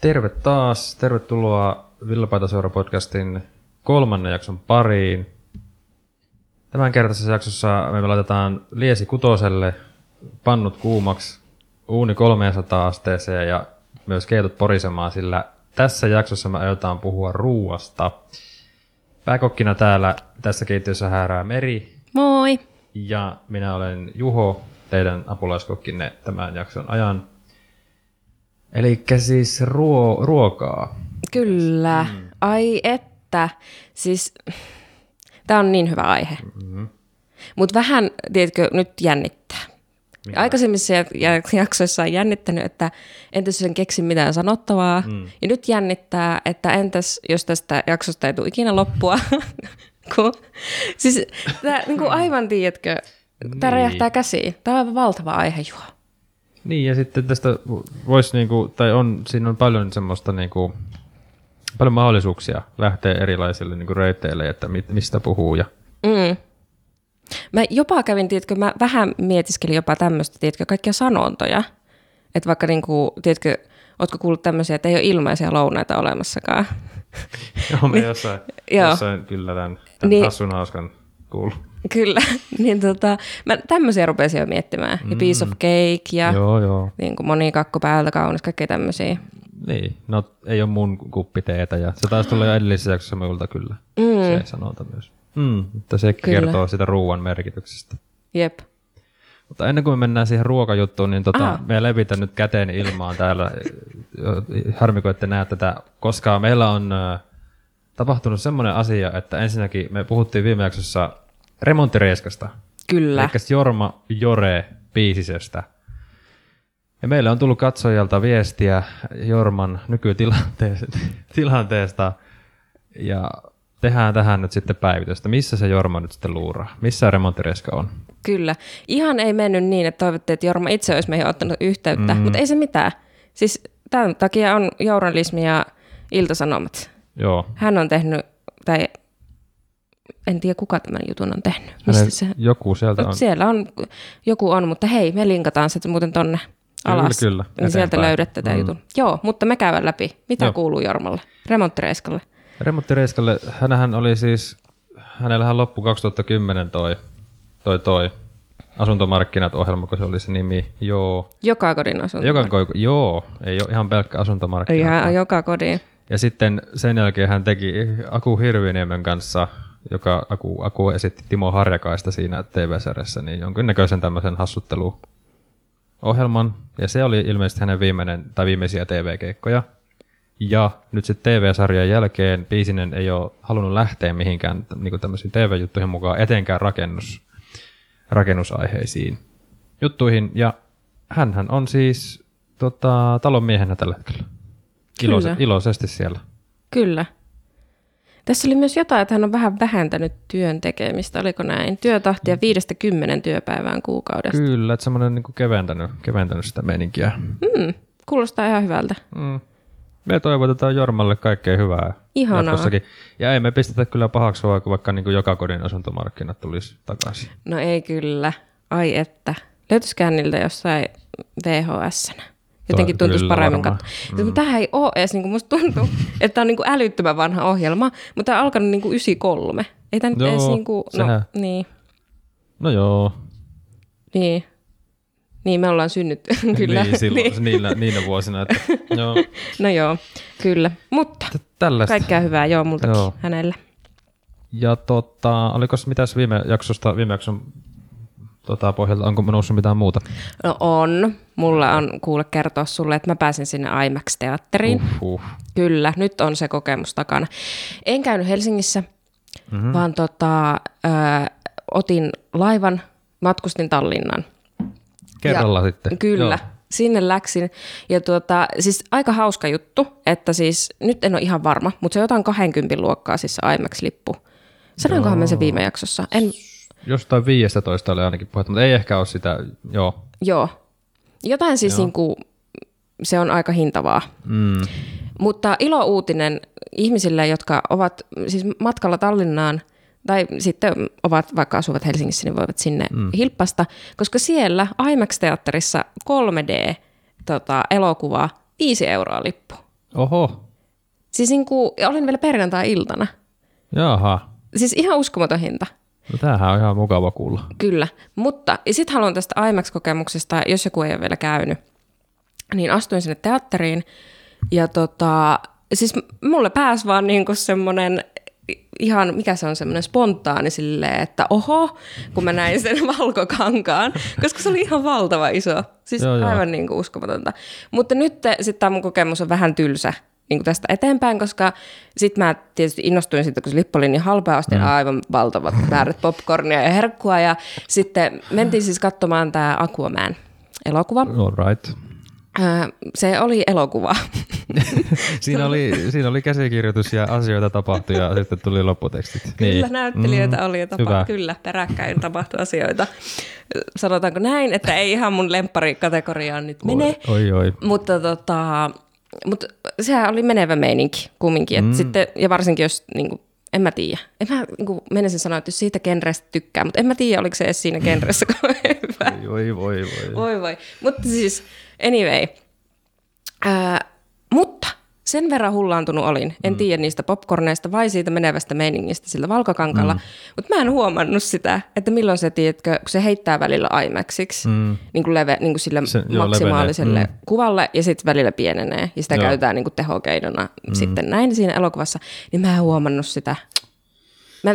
Terve taas. Tervetuloa Villapaitaseura-podcastin kolmannen jakson pariin. Tämän kertaisessa jaksossa me laitetaan liesi kutoselle, pannut kuumaksi, uuni 300 asteeseen ja myös keitut porisemaan, sillä tässä jaksossa me aiotaan puhua ruuasta. Pääkokkina täällä tässä keittiössä häärää Meri Moi! ja minä olen Juho, teidän apulaiskokkinne tämän jakson ajan. Eli siis ruo- ruokaa. Kyllä. Mm. Ai että. Siis tämä on niin hyvä aihe. Mm-hmm. Mutta vähän, tiedätkö, nyt jännittää. Mikä? Aikaisemmissa jak- jak- jaksoissa on jännittänyt, että entäs jos en keksi mitään sanottavaa. Mm. Ja nyt jännittää, että entäs jos tästä jaksosta ei tule ikinä loppua. Kun, siis tämä niin kuin aivan, tiedätkö, tämä Niin. räjähtää käsiin. Tämä on aivan valtava aihe, Juha. Niin, ja sitten tästä voisi, niinku, tai on, siinä on paljon semmoista, niinku, paljon mahdollisuuksia lähteä erilaisille niinku, reiteille, että mit, mistä puhuu. Ja, Mm. Mä jopa kävin, tiedätkö, mä vähän mietiskelin jopa tämmöistä, tiedätkö, kaikkia sanontoja. Että vaikka, niin kuin, tiedätkö, ootko kuullut tämmöisiä, että ei ole ilmaisia lounaita olemassakaan. joo, me jossain, Joo. jossain kyllä tämän, tämän Niin. niin. hassun hauskan kuullut. Kyllä, niin tota, mä tämmöisiä rupesin jo miettimään. Ja piece of cake ja Joo, joo. niin kuin moni kakku päältä kaunis, kaikkea tämmöisiä. Niin, no ei ole mun kuppiteetä, ja se taisi tulla jo edellisessä jaksossa minulta kyllä. Mm. Se sanota myös. Mm, mutta se Kyllä. kertoo sitä ruoan merkityksestä. Jep. Mutta ennen kuin me mennään siihen ruokajuttuun, niin tota, me levitän nyt käteen ilmaan täällä. Harmi, kun ette näe tätä, koska meillä on tapahtunut semmoinen asia, että ensinnäkin me puhuttiin viime jaksossa remonttireiskasta. Kyllä. Eli Jorma Jore biisisestä. Ja meille on tullut katsojalta viestiä Jorman nykytilanteesta. Ja tehdään tähän nyt sitten päivitystä. Missä se Jorma nyt sitten luuraa? Missä remonttireiska on? Kyllä. Ihan ei mennyt niin, että toivottiin, että Jorma itse olisi meihin ottanut yhteyttä, mm. mutta ei se mitään. Siis tämän takia on journalismi ja iltasanomat. Joo. Hän on tehnyt, tai en tiedä kuka tämän jutun on tehnyt. Mistä Hänen, se? joku sieltä on. Siellä on, joku on, mutta hei, me linkataan se muuten tonne alas. kyllä, Niin sieltä eteenpäin. löydätte tämän Mm. jutun. Joo, mutta me käydään läpi. Mitä Joo. kuuluu Jormalle? Remonttireiskalle. Remonttireiskalle, hänähän oli siis, hänellähän loppu 2010 toi, toi, toi asuntomarkkinat ohjelma, kun se oli se nimi. Joo. Joka kodin asunto. Joka joo, ei ole ihan pelkkä asuntomarkkinat. Ihan joka kodin. Ja sitten sen jälkeen hän teki Aku Hirviniemen kanssa, joka Aku, Aku esitti Timo Harjakaista siinä TV-sarjassa, niin jonkinnäköisen tämmöisen hassutteluohjelman. Ja se oli ilmeisesti hänen viimeinen, tai viimeisiä TV-keikkoja. Ja nyt sitten TV-sarjan jälkeen Piisinen ei ole halunnut lähteä mihinkään niin tämmöisiin TV-juttuihin mukaan, etenkään rakennus, rakennusaiheisiin juttuihin. Ja hänhän on siis tota, talonmiehenä tällä hetkellä. Iloisesti siellä. Kyllä. Tässä oli myös jotain, että hän on vähän vähentänyt työn tekemistä, oliko näin? Työtahtia Mm. viidestä kymmenen työpäivään kuukaudessa. Kyllä, että semmoinen niin keventänyt, keventänyt sitä meininkiä. Mm, kuulostaa ihan hyvältä. Mm. Me toivotetaan Jormalle kaikkea hyvää Ihanaa. jatkossakin. Ja ei me pistetä kyllä pahaksua, kun vaikka niin kuin joka kodin asuntomarkkinat tulisi takaisin. No ei kyllä. Ai että. Löytyisikään niiltä jossain vhs Jotenkin tuntuisi kyllä paremmin katsoa. Mm. Tämähän ei ole edes, niin kuin musta tuntuu, että tämä on niin kuin älyttömän vanha ohjelma, mutta tämä on alkanut niin kuin 93. Ei tämä nyt Joo, edes niin kuin, no sehän- niin, No joo, niin. Niin, me ollaan synnytty, kyllä. niin, silloin, niin. Niillä, niinä vuosina. Että, joo, No joo, kyllä. Mutta tällaista. kaikkea hyvää, joo, multakin joo. hänelle. Ja tota, oliko mitäs viime jaksosta, viime jakson tota, pohjalta, onko noussut mitään muuta? No on. Mulla on kuule kertoa sulle, että mä pääsin sinne IMAX-teatteriin. Uh. Uhuh. Kyllä, nyt on se kokemus takana. En käynyt Helsingissä, mm-hmm. vaan tota, ö, otin laivan, matkustin Tallinnan. Kerralla sitten. Kyllä, Joo. sinne läksin. Ja tuota, siis aika hauska juttu, että siis nyt en ole ihan varma, mutta se on jotain 20 luokkaa siis se IMAX-lippu. Sanoinkohan mä sen viime jaksossa? En, Jostain 15 oli ainakin puhetta, mutta ei ehkä ole sitä, joo. joo. Jotain siis niin kuin, se on aika hintavaa. Mm. Mutta ilo-uutinen ihmisille, jotka ovat siis matkalla Tallinnaan tai sitten ovat vaikka asuvat Helsingissä, niin voivat sinne mm. hilppasta, koska siellä IMAX-teatterissa 3D tota, elokuva 5 euroa lippu. Oho, Siis niin kuin, olin vielä perjantai-iltana. jaha. Siis ihan uskomaton hinta. No tämähän on ihan mukava kuulla. Kyllä, mutta sitten haluan tästä IMAX-kokemuksesta, jos joku ei ole vielä käynyt, niin astuin sinne teatteriin ja tota, siis mulle pääsi vaan niinku semmoinen ihan, mikä se on semmoinen spontaani silleen, että oho, kun mä näin sen valkokankaan, koska se oli ihan valtava iso. Siis Joo, joo, joo. aivan niin kuin uskomatonta. Mutta nyt sitten tämä mun kokemus on vähän tylsä niin tästä eteenpäin, koska sitten mä tietysti innostuin siitä, kun se lippu oli niin halpaa, ostin mm. aivan valtavat määrät popcornia ja herkkua ja sitten mentiin siis katsomaan tämä Aquaman elokuva. All right. Se oli elokuva. Siinä oli, siinä oli käsikirjoitus ja asioita tapahtui ja sitten tuli lopputekstit. Kyllä niin. näyttelijöitä mm, oli ja tapa- hyvä. kyllä peräkkäin tapahtui asioita. Sanotaanko näin, että ei ihan mun lempparikategoriaan nyt mene, Oi, oi. mutta tota, mutta sehän oli menevä meininki kumminkin. Mm. Sitten, ja varsinkin jos, niin kuin, en mä tiedä. En mä niin menisin sanoa, että jos siitä genrestä tykkää, mutta en mä tiedä, oliko se edes siinä genressä hyvä. Oi, voi, voi. Voi voi. Mutta siis, anyway. Ää, sen verran hullaantunut olin. En mm. tiedä niistä popcorneista vai siitä menevästä meiningistä sillä valkokankalla. Mm. Mutta mä en huomannut sitä, että milloin se, tiedätkö, kun se heittää välillä IMAXiksi, mm. niin kuin leve, niin kuin sille Se- joo, maksimaaliselle levenee. mm. kuvalle, ja sitten välillä pienenee, ja sitä Joo. käytetään niin kuin tehokeinona mm. sitten näin siinä elokuvassa, niin mä en huomannut sitä. Mä,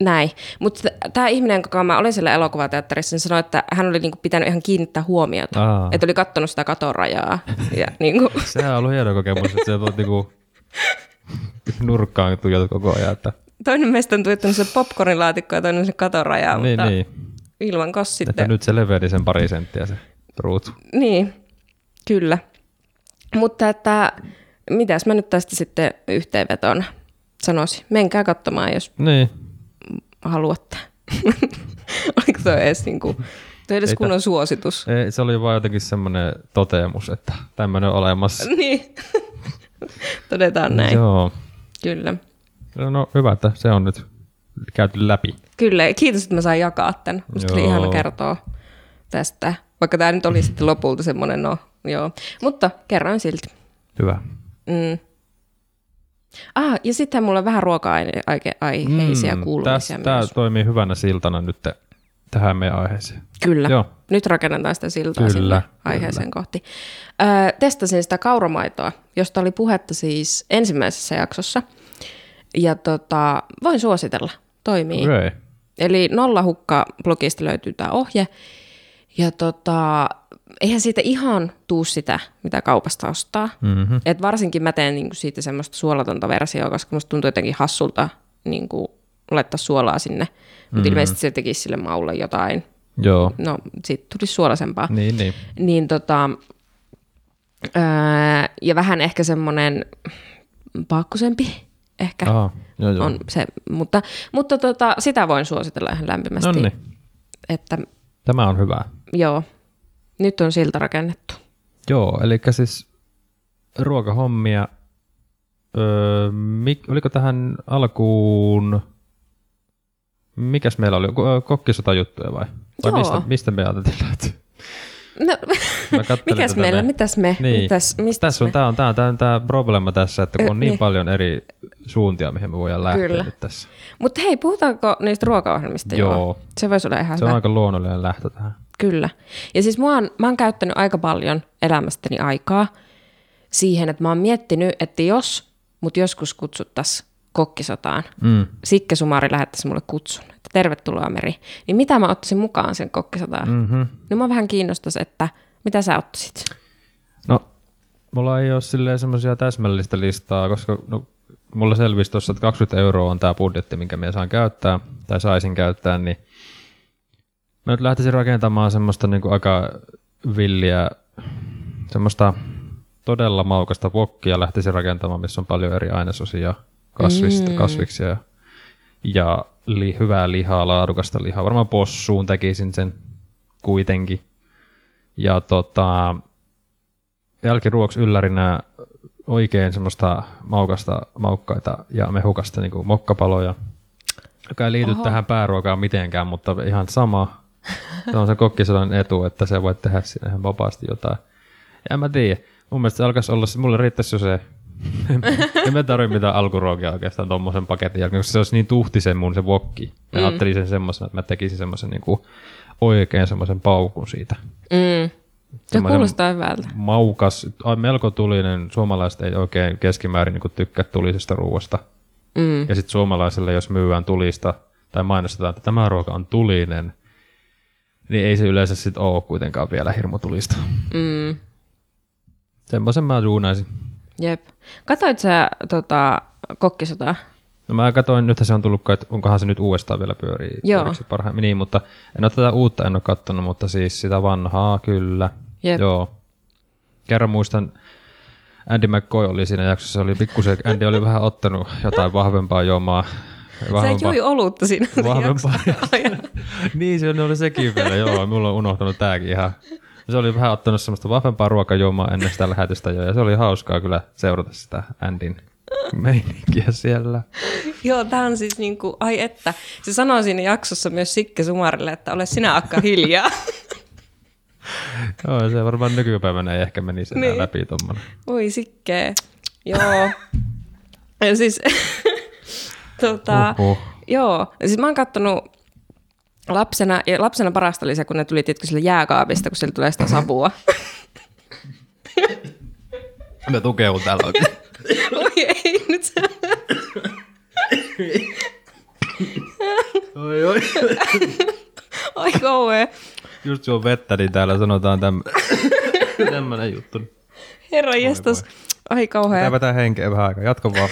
näin. Mutta tämä ihminen, jonka mä olin siellä elokuvateatterissa, niin sanoi, että hän oli niinku pitänyt ihan kiinnittää huomiota. Aa. Että oli kattonut sitä katorajaa. Ja niinku, Sehän on ollut hieno kokemus, että sä voit niinku nurkkaan tuijota koko ajan. Että, toinen meistä on tuottanut se popcornilaatikko ja toinen se katorajaa, niin, mutta niin. ilman kos Että nyt se leveni sen pari senttiä se ruutu. Niin, kyllä. Mutta että mitäs mä nyt tästä sitten yhteenvetona sanoisin. Menkää katsomaan, jos Niin. Haluatte. Oliko toi edes, niinku, toi edes kunnon suositus? Ei, se oli vaan jotenkin semmoinen toteamus, että tämmöinen on olemassa. niin. Todetaan näin. Joo. Kyllä. No hyvä, että se on nyt käyty läpi. Kyllä, kiitos, että mä sain jakaa tämän. Musta oli ihana kertoa tästä. Vaikka tämä nyt oli sitten lopulta semmoinen, no joo. Mutta kerroin silti. Hyvä. Mm. Ah, ja sitten mulla on vähän ruoka-aiheisia mm, kuulumisia Tämä myös. toimii hyvänä siltana nyt tähän meidän aiheeseen. Kyllä. Joo. Nyt rakennetaan sitä siltaa Kyllä, kyllä. aiheeseen kohti. Öö, testasin sitä kauramaitoa, josta oli puhetta siis ensimmäisessä jaksossa. Ja tota, voin suositella. Toimii. Okei. Eli Nollahukka-blogista löytyy tämä ohje. Ja tota, eihän siitä ihan tuu sitä, mitä kaupasta ostaa. Mm-hmm. Et varsinkin mä teen niinku siitä semmoista suolatonta versiota, koska musta tuntuu jotenkin hassulta niinku, laittaa suolaa sinne. Mutta mm-hmm. ilmeisesti se tekisi sille maulle jotain. Joo. No, siitä tulisi suolasempaa. Niin, niin. Niin tota, ää, ja vähän ehkä semmoinen paakkusempi ehkä Aha, joo, joo. on se, mutta, mutta tota, sitä voin suositella ihan lämpimästi. Nonni, Että tämä on hyvä. joo, nyt on silta rakennettu. Joo, eli siis ruokahommia. Öö, mik, oliko tähän alkuun, mikäs meillä oli, Ko- kokkisotajuttuja vai? Vai Joo. mistä, mistä me ajateltiin lähteä? No, mikäs meillä, näin. mitäs me, Niin. mitäs, mistä Tässä on, me? tämä on, tää on, tää on tämä probleema tässä, että kun Ö, on niin, niin. paljon eri suuntia, mihin me voidaan lähteä Kyllä. nyt tässä. Mutta hei, puhutaanko niistä ruokaohjelmista? Joo. Se voisi olla ihan Se on hyvä. aika luonnollinen lähtö tähän. Kyllä. Ja siis mä oon, mä oon käyttänyt aika paljon elämästäni aikaa siihen, että mä oon miettinyt, että jos mut joskus kutsuttaisiin kokkisotaan, Mm. Sikke Sumari lähettäisi mulle kutsun, että tervetuloa Meri, niin mitä mä ottaisin mukaan sen kokkisotaan? Mm. Mm-hmm. Niin mä vähän kiinnostaisi, että mitä sä ottaisit? No, mulla ei ole silleen semmoisia täsmällistä listaa, koska no, mulla selvisi tuossa, että 20 euroa on tämä budjetti, minkä minä saan käyttää, tai saisin käyttää, niin mä nyt lähtisin rakentamaan semmoista niin kuin aika villiä, semmoista todella maukasta wokkia lähtisin rakentamaan, missä on paljon eri ainesosia, kasvista, Mm. kasviksia ja, ja li, hyvää lihaa, laadukasta lihaa. Varmaan possuun tekisin sen kuitenkin. Ja tota, jälkiruoksi yllärinä oikein semmoista maukasta, maukkaita ja mehukasta niin kuin mokkapaloja, joka ei liity Oho. Oho. tähän pääruokaan mitenkään, mutta ihan sama. Se on se kokkisodan etu, että se voi tehdä siinä ihan vapaasti jotain. Ja en mä tiedä. Mun mielestä se alkaisi olla, mulle riittäisi jo se en mä tarvitse mitään alkuruokia oikeastaan tuommoisen paketin jälkeen, koska se olisi niin tuhti se mun se wokki. Mä mm. ajattelin sen semmoisen, että mä tekisin semmoisen niin oikein semmoisen paukun siitä. Mm. Se kuulostaa hyvältä. Maukas, melko tulinen. Suomalaiset ei oikein keskimäärin niin tykkää tulisesta ruoasta. Mm. Ja sitten suomalaisille, jos myyään tulista tai mainostetaan, että tämä ruoka on tulinen, niin ei se yleensä sitten ole kuitenkaan vielä hirmu tulista. Mm. Semmoisen mä duunaisin. Jep. Katoit sä tota, kokkisotaa? No mä katsoin, nythän se on tullut, että onkohan se nyt uudestaan vielä pyörii. Joo. Parhaimmin, niin, mutta en ole tätä uutta en ole kattonut, mutta siis sitä vanhaa kyllä. Jep. Joo. Kerran muistan, Andy McCoy oli siinä jaksossa, oli pikkusen, Andy oli vähän ottanut jotain vahvempaa juomaa. Vahvempaa, Sä olutta siinä vahvempaa. niin, se oli sekin vielä, joo, mulla on unohtanut tääkin ihan. Se oli vähän ottanut semmoista vahvempaa ruokajuomaa ennen sitä lähetystä jo, ja se oli hauskaa kyllä seurata sitä Andin meininkiä siellä. Joo, tämä on siis niin kuin, ai että. Se sanoi siinä jaksossa myös Sikke Sumarille, että ole sinä akka hiljaa. Joo, se varmaan nykypäivänä ei ehkä menisi enää niin. läpi tuommoinen. Oi Sikke. Joo. ja siis, tota, joo. Siis mä oon kattonut lapsena, ja lapsena parasta oli se, kun ne tuli tietysti sille jääkaapista, kun sille tulee sitä sapua. Me tukehun täällä oikein. Oi ei, nyt se... oi, oi. Ai kauhea. Just se on vettä, niin täällä sanotaan täm... tämmönen juttu. Herra jestas. Ai kauhea. Pitää vetää henkeä vähän aikaa. Jatko vaan.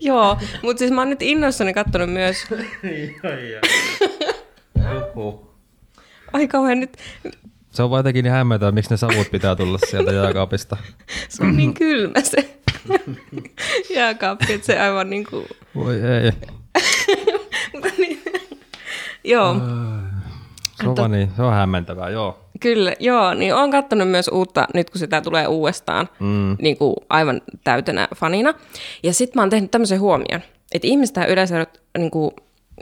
Joo, mutta siis mä oon nyt innoissani kattonut myös... Ai kauhean nyt... Se on jotenkin niin hämmentävä, miksi ne savut pitää tulla sieltä jääkaapista. se on niin kylmä se jääkaappi, että se aivan niin kuin... Voi ei. Mutta niin, joo. Se on, vaan niin, se on hämmentävää, joo. Kyllä, joo, niin olen katsonut myös uutta, nyt kun sitä tulee uudestaan, mm. niin kuin aivan täytenä fanina. Ja sitten mä oon tehnyt tämmöisen huomion, että ihmistä yleensä, niin kuin,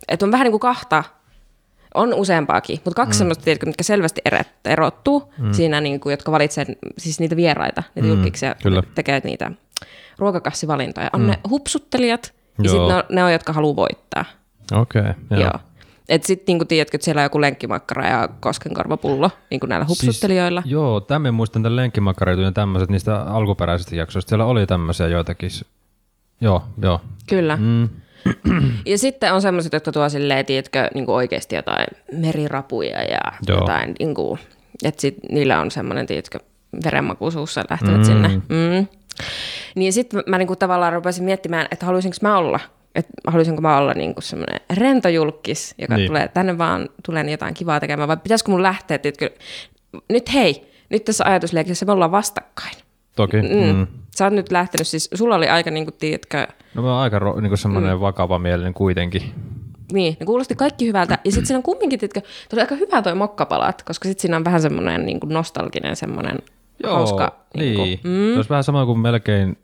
että on vähän niin kuin kahta on useampaakin, mutta kaksi mm. semmoista, tiedätkö, mitkä selvästi erottuu mm. siinä, niin kuin, jotka valitsee siis niitä vieraita, niitä mm, julkiksia, tekee niitä ruokakassivalintoja. On mm. ne hupsuttelijat ja sitten ne, ne on, jotka haluaa voittaa. Okei, okay, joo. joo. Et sitten niinku tiedätkö, että siellä on joku lenkkimakkara ja koskenkorvapullo niinku näillä siis hupsuttelijoilla. Siis, joo, tämän muistan tämän lenkkimakkareitun ja tämmöiset niistä alkuperäisistä jaksoista. Siellä oli tämmöisiä joitakin. Joo, joo. Kyllä. Mm. ja sitten on semmoiset, jotka tuo silleen, tiedätkö, niin oikeasti jotain merirapuja ja Joo. jotain, niin kuin, että sit niillä on semmoinen, tiedätkö, verenmaku suussa lähtevät mm. sinne. Mm. Niin sitten mä niin kuin, tavallaan rupesin miettimään, että haluaisinko mä olla että haluaisinko mä olla niin semmoinen rentojulkis, joka niin. tulee tänne vaan, tulee jotain kivaa tekemään, vai pitäisikö mun lähteä, että nyt hei, nyt tässä ajatusleikissä me ollaan vastakkain. Toki. Mm. Mm. Sä oot nyt lähtenyt, siis sulla oli aika niin kuin, tiedätkö... No mä oon aika niin kuin semmoinen mm. vakava mielinen kuitenkin. Niin, ne kuulosti kaikki hyvältä. Ja sitten siinä on kumminkin, tiedätkö, tuli aika hyvä toi mokkapalat, koska sitten siinä on vähän semmoinen niin kuin nostalginen semmoinen Joo, hauska... Niin, niin. Kuin, mm. Se olisi vähän sama kuin melkein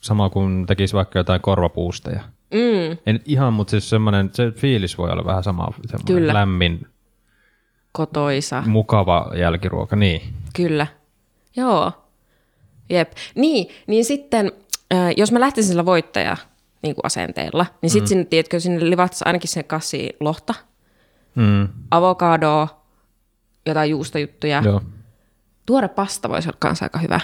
sama kuin tekisi vaikka jotain korvapuusteja. Mm. En ihan, mutta siis semmoinen, se fiilis voi olla vähän sama, semmoinen Kyllä. lämmin, kotoisa, mukava jälkiruoka, niin. Kyllä, joo. Jep. Niin, niin sitten, jos mä lähtisin sillä voittaja niin kuin asenteella, niin sitten mm. sinne, tiedätkö, sinne livattaisiin ainakin sen kassi lohta, mm. avokadoa, jotain juustojuttuja. Joo. Tuore pasta voisi olla kanssa aika hyvä.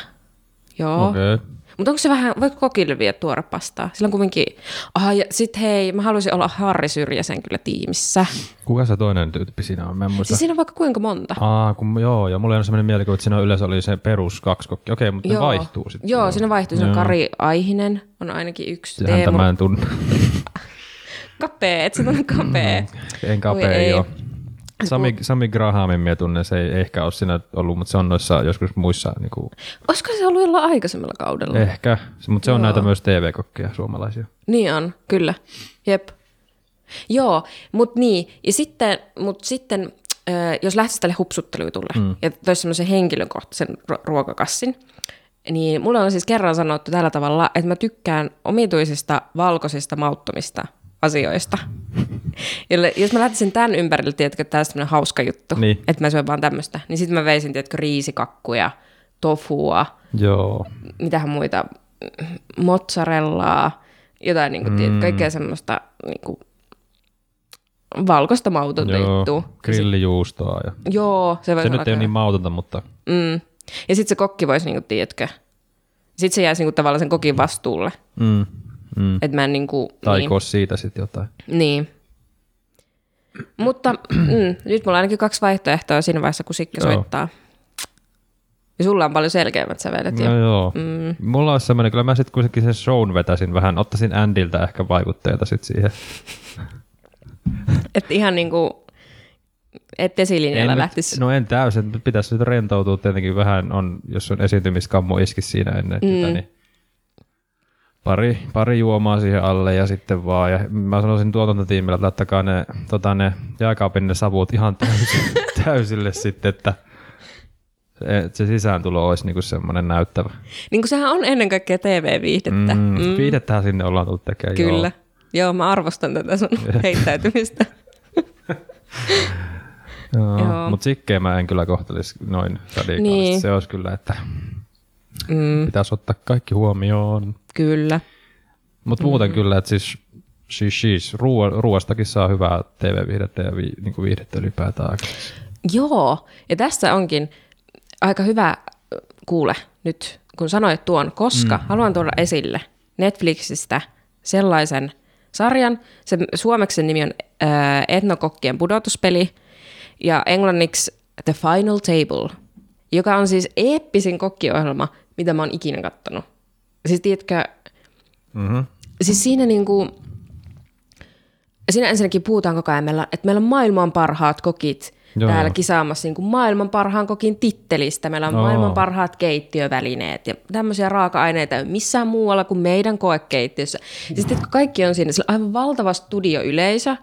Joo. Okay. Mutta onko se vähän, voiko kokille viedä tuore pastaa? Sillä on kuitenkin, aha, ja sit hei, mä haluaisin olla Harri Syrjäsen kyllä tiimissä. Kuka se toinen tyyppi siinä on? Mä en siis siinä on vaikka kuinka monta. Aa, kun, joo, ja mulla on sellainen mielikuva, että siinä yleensä oli se perus kaksi kokkia. Okei, mutta joo. ne vaihtuu sitten. Joo, siinä vaihtuu. Siinä on Kari Aihinen, on ainakin yksi. Häntä mä en tunne. kapee, et sä tunne kapee. Mm, en kapee, joo. Sami, Sami Grahamin mie tunnen, se ei ehkä ole siinä ollut, mutta se on noissa joskus muissa. Niin kuin... Olisiko se ollut jollain aikaisemmalla kaudella? Ehkä, mutta se on Joo. näitä myös TV-kokkeja suomalaisia. Niin on, kyllä. Jep. Joo, mutta niin. Ja sitten, mut sitten jos lähtisi tälle hupsutteluitulle mm. ja toisi semmoisen henkilökohtaisen ruokakassin, niin mulle on siis kerran sanottu tällä tavalla, että mä tykkään omituisista valkoisista mauttomista asioista. Jolle, jos mä lähtisin tämän ympärille, tiedätkö, että tämä on hauska juttu, niin. että mä syön vaan tämmöistä, niin sitten mä veisin, tiedätkö, riisikakkuja, tofua, Joo. mitähän muita, mozzarellaa, jotain niin kuin, mm. kaikkea semmoista niin kuin, valkoista mautonta Joo, juttua. grillijuustoa. Ja... Joo, se voisi Se nyt ei ole niin mautonta, mutta Mm. Ja sitten se kokki voisi, niinku, tiedätkö, sitten se jäisi niinku, tavallaan sen kokin vastuulle. mm, mm. Että mä en niinku, niin, taikoa siitä sitten jotain. niin. Mutta mm, nyt mulla on ainakin kaksi vaihtoehtoa siinä vaiheessa, kun Sikke Joo. soittaa. Ja sulla on paljon selkeämmät sävelet. No jo. joo. Mm. Mulla olisi semmoinen, kyllä mä sitten kuitenkin sen shown vetäisin vähän, ottaisin Andiltä ehkä vaikutteita sitten siihen. Että ihan niinku, ettei esilinjalla En lähtisi. No en täysin, pitäisi nyt rentoutua tietenkin vähän, on, jos on esiintymiskammo iski siinä ennen mm. sitä, niin pari, pari juomaa siihen alle ja sitten vaan. Ja mä sanoisin tuotantotiimille, että laittakaa ne, tota, ne jääkaapin ne savut ihan täysille, täysille sitten, että se, se sisääntulo olisi niinku semmoinen näyttävä. Niin kuin sehän on ennen kaikkea TV-viihdettä. Mm, mm. Viihdettähän sinne ollaan tullut tekemään. Kyllä. Joo. Joo, mä arvostan tätä sun heittäytymistä. Joo. Joo. Mutta sikkeä mä en kyllä kohtelisi noin radikaalisesti. Niin. Niin. Se olisi kyllä, että Mm, pitäisi ottaa kaikki huomioon. kyllä. Mutta muuten kyllä, että siis, siis, siis ruoa, ruoastakin saa hyvää TV-viihdettä ja vi, niin kuin viihdettä ylipäätään aikaiseksi. Joo, ja tässä onkin aika hyvä kuule nyt, kun sanoit tuon, koska mm. haluan tuoda esille Netflixistä sellaisen sarjan. Se, suomeksi nimi on äh, Etnokokkien pudotuspeli ja englanniksi The Final Table, joka on siis eeppisin kokkiohjelma, mitä mä oon ikinä kattonut. Siis tiedätkö, Mm-hmm. siis siinä niinku, siinä ensinnäkin puhutaan koko ajan, meillä, että meillä on maailman parhaat kokit Joo, täällä joo. kisaamassa niin kuin maailman parhaan kokin tittelistä. Meillä on Oo. maailman parhaat keittiövälineet ja tämmöisiä raaka-aineita ei missään muualla kuin meidän koekeittiössä. Ja sitten kun kaikki on siinä, sillä on aivan valtava studioyleisö,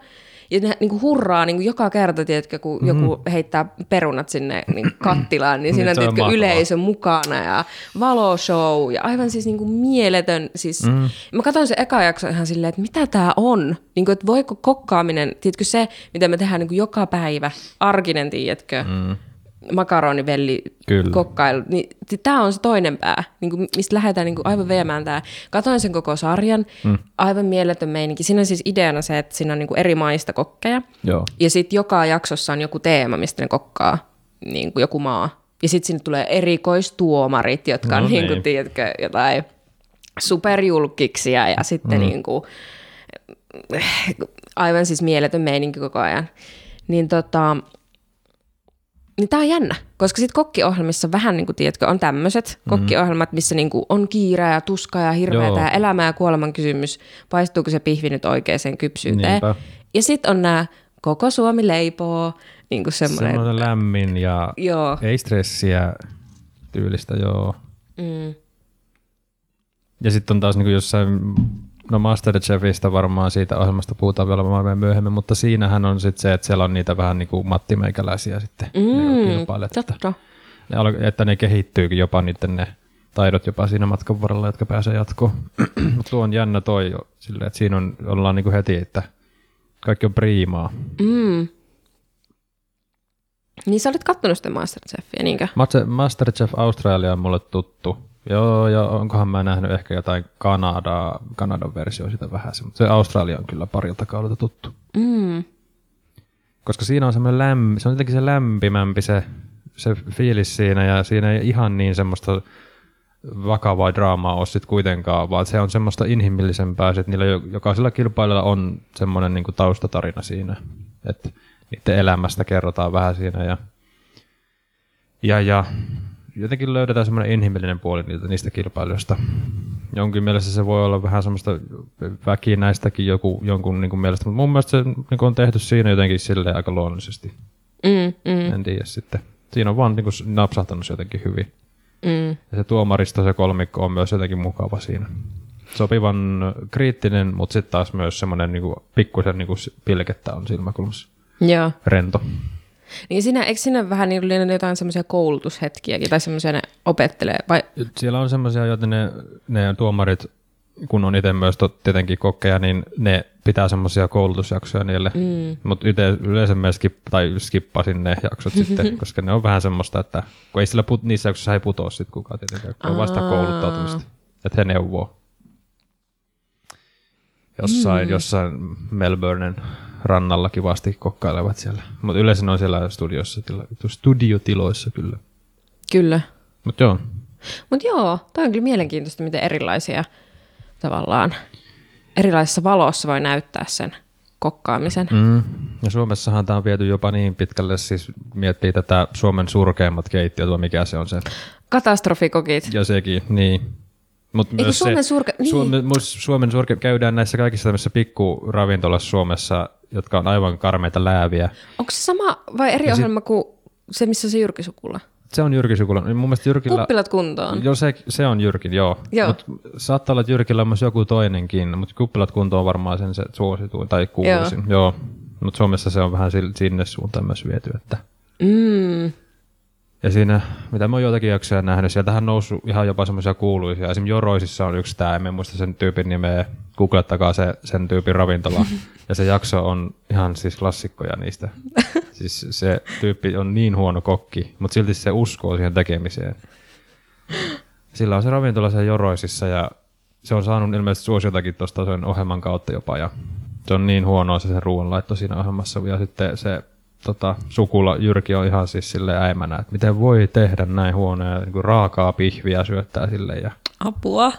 ja ne niin kuin hurraa niin kuin joka kerta, tiedätkö, kun mm-hmm. joku heittää perunat sinne niin kattilaan, niin siinä on, Niin, se on tiedätkö, yleisö mukana ja valoshow ja aivan siis niin kuin mieletön. Siis, mm. Mä katsoin se eka jakso ihan silleen, että mitä tämä on? Niin kuin, että voiko kokkaaminen, tiedätkö se, mitä me tehdään niin kuin joka päivä, arkinen, tiedätkö, mm. Makaronivelli, kokkailu, niin tämä on se toinen pää, niin kuin, mistä lähdetään niin kuin aivan viemään tämä. Katoin sen koko sarjan, mm. aivan mieletön meininki. Siinä on siis ideana se, että siinä on niin kuin eri maista kokkeja, Joo. ja sitten joka jaksossa on joku teema, mistä ne kokkaa, niin kuin joku maa. Ja sitten sinne tulee erikoistuomarit, jotka on No niin kuin, tiedätkö, jotain superjulkiksia ja sitten mm. niin kuin, aivan siis mieletön meininki koko ajan. Niin tota, niin tää on jännä, koska sitten kokkiohjelmissa vähän niin kuin, tiedätkö, on tämmöiset mm. kokkiohjelmat, missä niin kuin on kiire ja tuska ja hirveätä Joo. ja elämä ja kuoleman kysymys, paistuuko se pihvi nyt oikeaan kypsyyteen. Niinpä. Ja sitten on nämä koko Suomi leipoo, niin kuin semmoinen, Semmoinen lämmin ja joo, ei stressiä tyylistä, joo. mm, Ja sitten on taas niin kuin jossain, no Masterchefistä varmaan siitä ohjelmasta puhutaan vielä varmaan myöhemmin, mutta siinähän on sitten se, että siellä on niitä vähän niin kuin mattimeikäläisiä sitten. ne mm, kilpailijat, että, totta. ne, että ne kehittyykin jopa niiden ne taidot jopa siinä matkan varrella, jotka pääsee jatkoon. Mutta tuo on jännä toi jo, silleen, että siinä on, ollaan niin kuin heti, että kaikki on priimaa. Mm. Niin sä olit kattonut sitä Masterchefia, niinkö? Master- Masterchef Australia on mulle tuttu. Joo, ja onkohan mä nähnyt ehkä jotain Kanadaa, Kanadan versio sitä vähän, mutta se Australia on kyllä parilta kaudelta tuttu. Mm. Koska siinä on semmoinen lämpi, se on jotenkin se lämpimämpi se, se fiilis siinä, ja siinä ei ihan niin semmoista vakavaa draamaa ole sit kuitenkaan, vaan se on semmoista inhimillisempää, että niillä jo- jokaisella kilpailijalla on semmoinen niin taustatarina siinä, että niiden elämästä kerrotaan vähän siinä ja, ja, ja jotenkin löydetään semmoinen inhimillinen puoli niiltä, niistä kilpailijoista. Jonkin mielestä se voi olla vähän semmoista väkinäistäkin joku, jonkun niin kuin mielestä, mutta mun mielestä se niin kuin on tehty siinä jotenkin silleen aika luonnollisesti. Mm, mm, En tiedä sitten. Siinä on vaan niin kuin napsahtanut jotenkin hyvin. mm. Ja se tuomaristo, se kolmikko on myös jotenkin mukava siinä. Sopivan kriittinen, mutta sitten taas myös semmoinen niin pikkusen niin kuin pilkettä on silmäkulmassa. Joo. Rento. Niin siinä, eikö siinä vähän niin jotain semmoisia koulutushetkiäkin, tai semmoisia ne opettelee, vai? Siellä on semmoisia, joita ne, ne tuomarit, kun on itse myös tot, tietenkin kokkeja, niin ne pitää semmoisia koulutusjaksoja niille. Mm. Mutta yleensä mä skip, tai skippasin ne jaksot sitten, koska ne on vähän semmoista, että kun ei sillä put, niissä jaksoissa ei putoa sitten kukaan tietenkään, kun on vasta kouluttautumista. että he neuvoo. Jossain, mm. jossain Melbournen rannalla kivasti kokkailevat siellä. Mutta yleensä ne on siellä studiossa, tila, studiotiloissa kyllä. Kyllä. Mutta joo, Mutta joo, toi on kyllä mielenkiintoista, miten erilaisia tavallaan erilaisessa valossa voi näyttää sen kokkaamisen. Mm. Ja Suomessahan tämä on viety jopa niin pitkälle, siis miettii tätä Suomen surkeimmat keittiöt, vai mikä se on se. Katastrofikokit. Ja sekin, niin. Mut Eikö myös Suomen surke... Niin. Suomen, mus- Suomen surke käydään näissä kaikissa tämmöisissä pikkuravintolassa Suomessa, jotka on aivan karmeita lääviä. Onko se sama vai eri Ja sit- ohjelma kuin se, missä se Jyrki Sukula? Se on Jyrki Sukula. Mun mielestä Jyrkillä... Kuppilat kuntoon. Joo, se, se on Jyrkin, joo. Joo. Mut saattaa olla, että Jyrkillä on myös joku toinenkin, mutta kuppilat kunto on varmaan sen se suosituin tai kuuluisin. Joo. joo. Mutta Suomessa se on vähän sinne suuntaan myös viety. Että. Mm. Ja siinä, mitä mä oon joitakin jaksoja nähnyt, sieltähän on noussut ihan jopa semmoisia kuuluisia. Esimerkiksi Joroisissa on yksi tämä, en muista sen tyypin nimeä, googlettakaa se, sen tyypin ravintola. ja se jakso on ihan siis klassikkoja niistä. siis se tyyppi on niin huono kokki, mutta silti se uskoo siihen tekemiseen. Sillä on se ravintola siellä Joroisissa ja se on saanut ilmeisesti suosiotakin tuosta sen ohjelman kautta jopa. Ja se on niin huonoa se, se ruoanlaitto siinä ohjelmassa. Ja sitten se tota, sukula Jyrki on ihan siis sille äimänä, että miten voi tehdä näin huonoja niin raakaa pihviä syöttää sille ja Apua.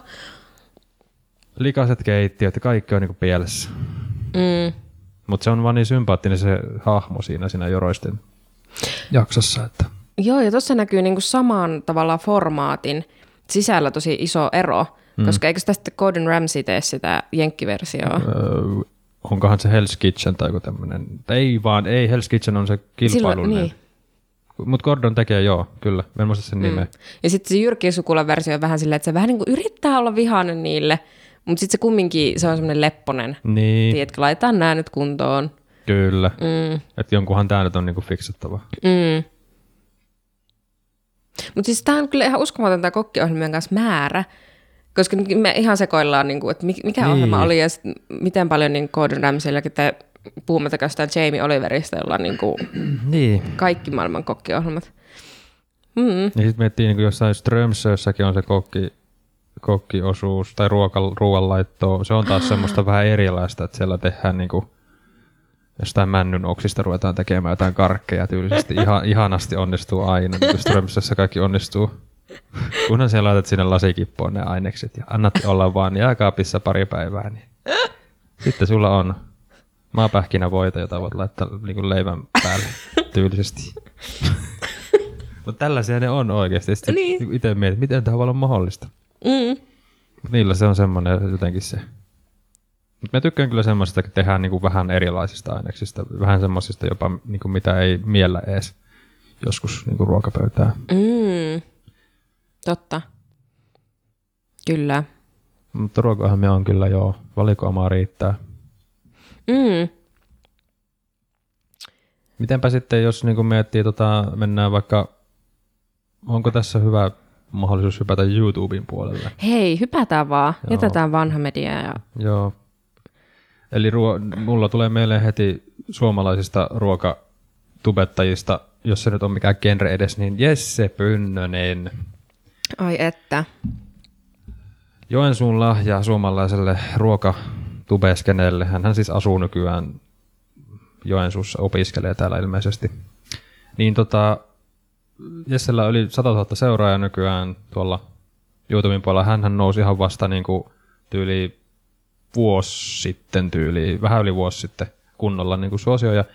likaiset keittiöt ja kaikki on niin pielessä. Mm. Mutta se on vaan niin sympaattinen se hahmo siinä, siinä Joroisten jaksossa, että Joo, ja tuossa näkyy niinku saman tavalla formaatin sisällä tosi iso ero, mm. koska eikö tästä Gordon Ramsay tee sitä jenkkiversioa? öö, onkohan se Hell's Kitchen tai joku tämmöinen. Ei vaan, ei Hell's Kitchen on se kilpailullinen. niin. Mutta Gordon tekee joo, kyllä. Mä en muista sen nimeä. Ja sitten se Jyrki Sukulan versio on vähän silleen, että se vähän niinku yrittää olla vihainen niille, mutta sitten se kumminkin, se on semmoinen lepponen. Niin, Tiedätkö, laitetaan nämä nyt kuntoon. kyllä. Mm. Että jonkunhan tämä nyt on niinku fiksattava. Mm. Mutta siis tämä on kyllä ihan uskomaton tämä kokkiohjelmien kanssa määrä, koska me ihan sekoillaan, niin kuin, että mi- mikä Niin. ohjelma oli ja miten paljon niin Gordon Ramsaylläkin, tai puhumattakaan jostain Jamie Oliverista, jolla on niin kuin Niin. kaikki maailman kokkiohjelmat. Mm. Ja sitten miettii niin jossain Strömsössäkin on se kokki, kokkiosuus tai ruoka, ruoanlaitto. Se on taas semmoista vähän erilaista, että siellä tehdään niin kuin jostain männyn oksista ruvetaan tekemään jotain karkkeja tyylisesti. Ihan, ihanasti onnistuu aina, niin kuin Strömsössä kaikki onnistuu. Kunhan siellä laitat sinne lasikippoon ne ainekset ja annat olla vaan jääkaapissa pari päivää, niin sitten sulla on maapähkinävoita, jota voit laittaa niin kuin leivän päälle tyylisesti. Mutta tällaisia ne on oikeasti. Sitten Niin. niin. itse mietit, miten tämä voi olla mahdollista. Mm. Mut niillä se on semmoinen jotenkin se. Mutta mä tykkään kyllä semmoisesta, että tehdään niinku vähän erilaisista aineksista. Vähän semmoisista jopa, niinku mitä ei miellä ees joskus niinku ruokapöytää. Mm. Totta. Kyllä. Mutta ruokaohjelmia on kyllä joo. Valikoimaa riittää. Mm. Mitenpä sitten, jos niinku miettii, tota, mennään vaikka, onko tässä hyvä mahdollisuus hypätä YouTuben puolelle? Hei, hypätään vaan. Joo. Jätetään vanha media. Ja... Joo. Eli ruo- mulla tulee mieleen heti suomalaisista ruokatubettajista, jos se nyt on mikään genre edes, niin Jesse Pynnönen. Ai että. Joensuun lahja suomalaiselle ruokatubeskenelle. Hän siis asuu nykyään Joensuussa, opiskelee täällä ilmeisesti. Niin tota, Jessellä on yli 100 000 seuraajaa nykyään tuolla YouTuben puolella. Hänhän nousi ihan vasta niin kuin tyyli vuosi sitten tyyli, vähän yli vuosi sitten kunnolla niin kuin suosio. Ja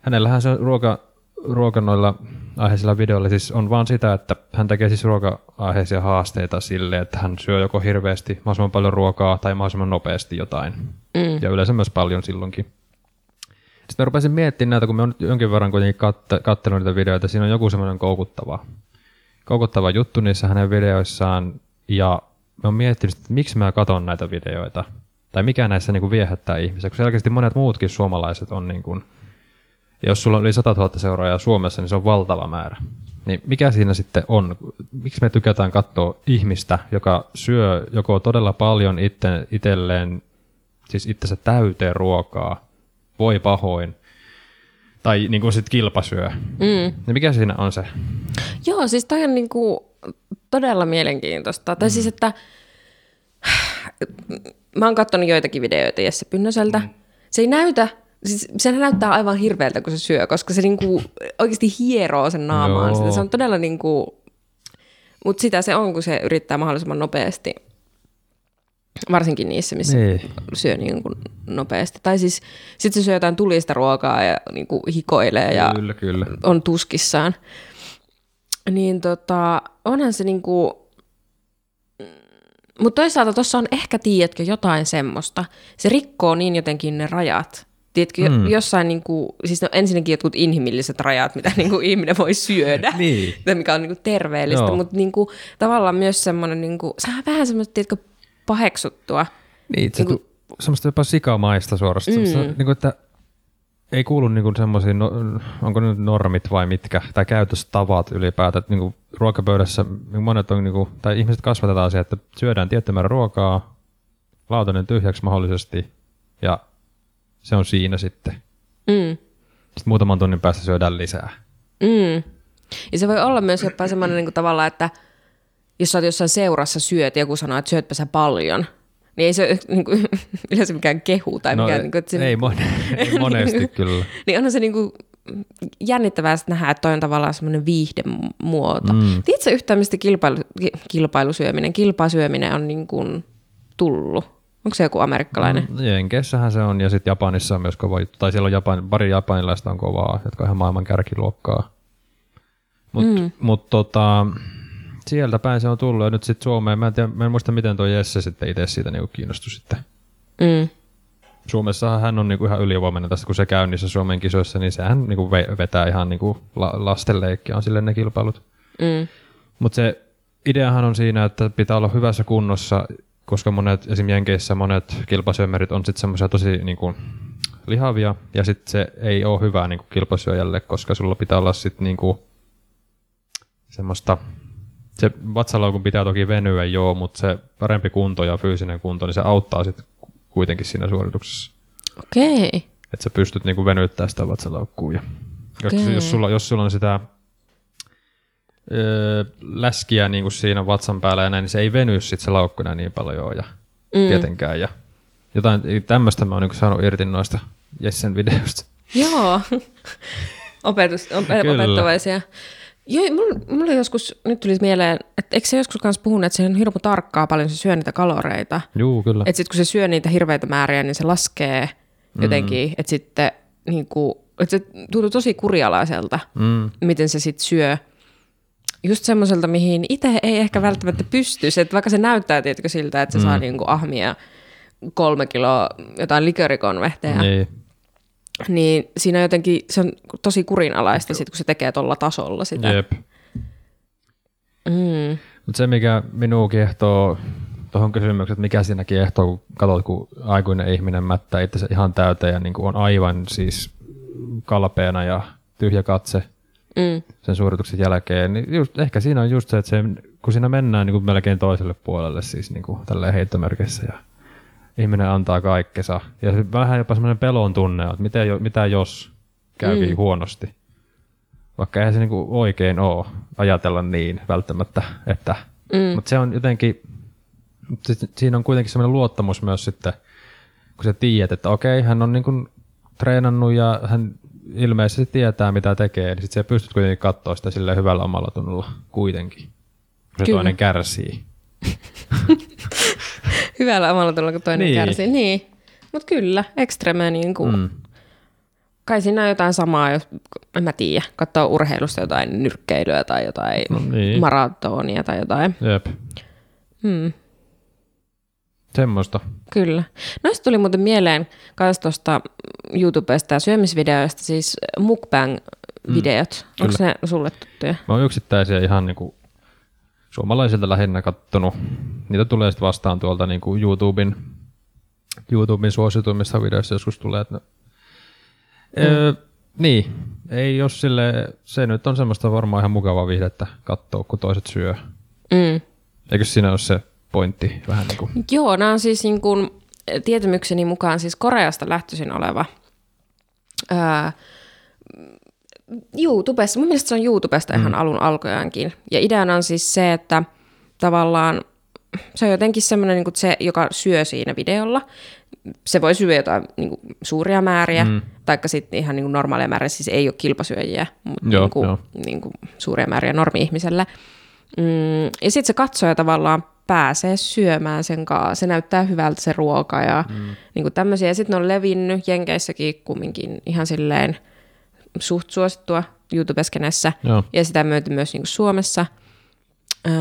hänellähän se ruoka, ruoka noilla aiheisilla videoilla siis on vaan sitä, että hän tekee siis ruoka-aiheisia haasteita sille, että hän syö joko hirveästi mahdollisimman paljon ruokaa tai mahdollisimman nopeasti jotain. Mm. Ja yleensä myös paljon silloinkin. Sitten mä rupesin miettimään näitä, kun mä oon nyt jonkin verran kuitenkin katte, niitä videoita, siinä on joku semmoinen koukuttava, koukuttava juttu niissä hänen videoissaan, ja mä oon miettinyt, että miksi mä katon näitä videoita, tai mikä näissä niin kuin viehättää ihmisiä, kun selkeästi monet muutkin suomalaiset on niin kuin, ja jos sulla on yli 100 000 seuraajaa Suomessa, niin se on valtava määrä. Niin mikä siinä sitten on? Miksi me tykätään katsoa ihmistä, joka syö joko todella paljon itse, itselleen, siis itsensä täyteen ruokaa, voi pahoin, tai niin kuin sitten kilpasyö. Mm. Niin mikä siinä on se? Joo, siis toi on niinku todella mielenkiintoista. Tai siis, että mä oon katsonut joitakin videoita Jesse Pynnöseltä. Mm. Se ei näytä, siis sehän näyttää aivan hirveältä, kun se syö, koska se niinku oikeasti hieroo sen naamaan. Joo. Sitä. Se on todella niinku, mutta sitä se on, kun se yrittää mahdollisimman nopeasti. Varsinkin niissä, missä Niin. syö niin kuin nopeasti. Tai siis sitten se syö jotain tulista ruokaa ja niin kuin hikoilee ja Kyllä, kyllä. on tuskissaan. Niin tota, onhan se niinku... Mutta toisaalta tuossa on ehkä, tiedätkö, jotain semmoista. Se rikkoo niin jotenkin ne rajat. Tiedätkö, mm. Jossain niinku, siis no ensinnäkin jotkut inhimilliset rajat, mitä niinku ihminen voi syödä. Niin. Tai mikä on niinku terveellistä, Joo. mutta niinku, tavallaan myös semmoinen, niinku, sehän on vähän semmoista, tiedätkö, paheksuttua. Niin, se Niinku- tu- semmoista jopa sikamaista suorastaan. Mm. Mm. Niin kuin, että ei kuulu niin kuin semmoisiin, no, onko ne nyt normit vai mitkä, tai käytöstavat ylipäätään. Että niin kuin ruokapöydässä niin monet on, niin kuin, tai ihmiset kasvatetaan siihen, että syödään tietty määrä ruokaa, lautanen tyhjäksi mahdollisesti, ja se on siinä sitten. Mm. Sitten muutaman tunnin päästä syödään lisää. Mm. Ja se voi olla myös jopa semmoinen niin tavalla, että jos sä oot jossain seurassa syöt ja joku sanoo, että syötpä sä paljon, niin ei se niin kuin, yleensä mikään kehu tai mikään, niin kuin, että se, No, ei, mon- ei monesti kyllä. niin onhan se niin kuin jännittävää sit nähdä, että toi on tavallaan semmoinen viihdemuoto. Mm. Tiedätkö yhtään, mistä kilpailu, ki- kilpailusyöminen, kilpasyöminen on niin kuin tullut? Onko se joku amerikkalainen? Mm, Jenkeissähän se on, ja sitten Japanissa on myös kova juttu. Tai siellä on Japan, pari japanilaista on kovaa, jotka on ihan maailman kärkiluokkaa. Mutta Mm. mut, tota, sieltä päin se on tullut, ja nyt sitten Suomeen, mä en, tiedä, mä en muista miten tuo Jesse sitten itse siitä niinku kiinnostui sitten. Mm. Suomessahan hän on niinku ihan ylivoimainen tästä, kun se käy niissä Suomen kisoissa, niin sehän niinku ve- vetää ihan niinku la- lastenleikkiä on sille ne kilpailut. Mm. Mutta se ideahan on siinä, että pitää olla hyvässä kunnossa, koska monet, esimerkiksi Jenkeissä monet kilpasyömerit on sitten semmoisia tosi niin kuin, lihavia, ja sitten se ei ole hyvää niin kuin kilpasyöjälle, koska sulla pitää olla sitten niin kuin, semmoista, se vatsalaukun pitää toki venyä joo, mutta se parempi kunto ja fyysinen kunto, niin se auttaa sitten kuitenkin siinä suorituksessa. Okei. Että sä pystyt niinku venyttämään sitä vatsalaukkua. Ja jos, Okei. jos, sulla, jos sulla on sitä öö, läskiä niinku siinä vatsan päällä ja näin, niin se ei veny sit se laukku enää niin paljon ja mm. tietenkään. Ja jotain tämmöistä mä oon niinku saanut irti noista Jessen videoista. Joo. Opetus, op, Kyllä. opettavaisia. Joo, mulla, mulla joskus, nyt tulisi mieleen, että eikö se joskus kanssa puhunut, että se on hirmu tarkkaa paljon se syö niitä kaloreita. Juu, kyllä. Että sitten kun se syö niitä hirveitä määriä, niin se laskee jotenkin, mm. että sitten niin kuin, että se tuntuu tosi kurialaiselta, Mm. miten se sitten syö. Just semmoiselta, mihin itse ei ehkä välttämättä pystyisi, että vaikka se näyttää tietenkin siltä, että se mm. saa niin kuin ahmia kolme kiloa jotain likörikonvehteja, Niin. niin siinä jotenkin se on tosi kurinalaista, sit, kun se tekee tuolla tasolla sitä. Jep. Mm. Mutta se, mikä minua kiehtoo tuohon kysymykseen, että mikä siinä kiehtoo, kun katsot, kun aikuinen ihminen mättää itse ihan täyteen ja niin kuin on aivan siis kalpeena ja tyhjä katse Mm. sen suorituksen jälkeen, niin just, ehkä siinä on just se, että se, kun siinä mennään niin kuin melkein toiselle puolelle siis niin kuin tälleen heittomerkissä ja ihminen antaa kaikkensa. Ja vähän jopa semmoinen pelon tunne, että mitä, mitä jos käy mm. huonosti. Vaikka eihän se niin kuin oikein ole ajatella niin välttämättä, että Mm. mutta se on jotenkin, siinä on kuitenkin semmoinen luottamus myös sitten, kun sä tiedät, että okei, hän on niin kuin treenannut ja hän ilmeisesti tietää, mitä tekee, niin sitten sä pystyt kuitenkin katsoa sitä sille hyvällä omalla tunnolla kuitenkin. Kun se Kyllä. toinen kärsii. Hyvällä omalla tulla, kun toinen Niin. kärsii. Niin. Mutta kyllä, ekstreme, niin kuin, mm. Mm. kai siinä on jotain samaa, jos, en mä tiedä, katsoo urheilusta jotain nyrkkeilyä tai jotain No niin. maratonia tai jotain. Jep. Hmm. Semmoista. Kyllä. Noista tuli muuten mieleen myös tuosta YouTubesta ja syömisvideoista, siis mukbang-videot. Mm, Onko ne sulle tuttuja? Mä oon yksittäisiä ihan niinku suomalaisilta lähinnä kattonut. Niitä tulee sitten vastaan tuolta niinku YouTuben, YouTuben suosituimmista videoista joskus tulee. Että no, mm. öö, niin, ei jos sille, se nyt on semmoista varmaan ihan mukavaa viihdettä katsoa, kun toiset syö. Mm. Eikö siinä ole se pointti vähän niin kuin? Joo, nämä on siis niin kuin, tietämykseni mukaan siis Koreasta lähtöisin oleva ää, YouTubesta. Mun mielestä se on YouTubesta ihan alun alkojaankin. Ja ideana on siis se, että tavallaan se on jotenkin semmoinen niin se, joka syö siinä videolla. Se voi syödä jotain niin kuin, suuria määriä, mm. taikka sitten ihan niin kuin normaalia määriä, siis ei ole kilpasyöjiä, mutta Joo, niin kuin, niin kuin, suuria määriä normi-ihmiselle. Mm, ja sitten se katsoja tavallaan pääsee syömään sen kanssa. Se näyttää hyvältä se ruoka ja mm. niin kuin tämmöisiä. Ja sitten ne on levinnyt Jenkeissäkin kumminkin ihan silleen suht suosittua YouTube-skenessä. Joo. Ja sitä myötä myös niin kuin Suomessa. Öö,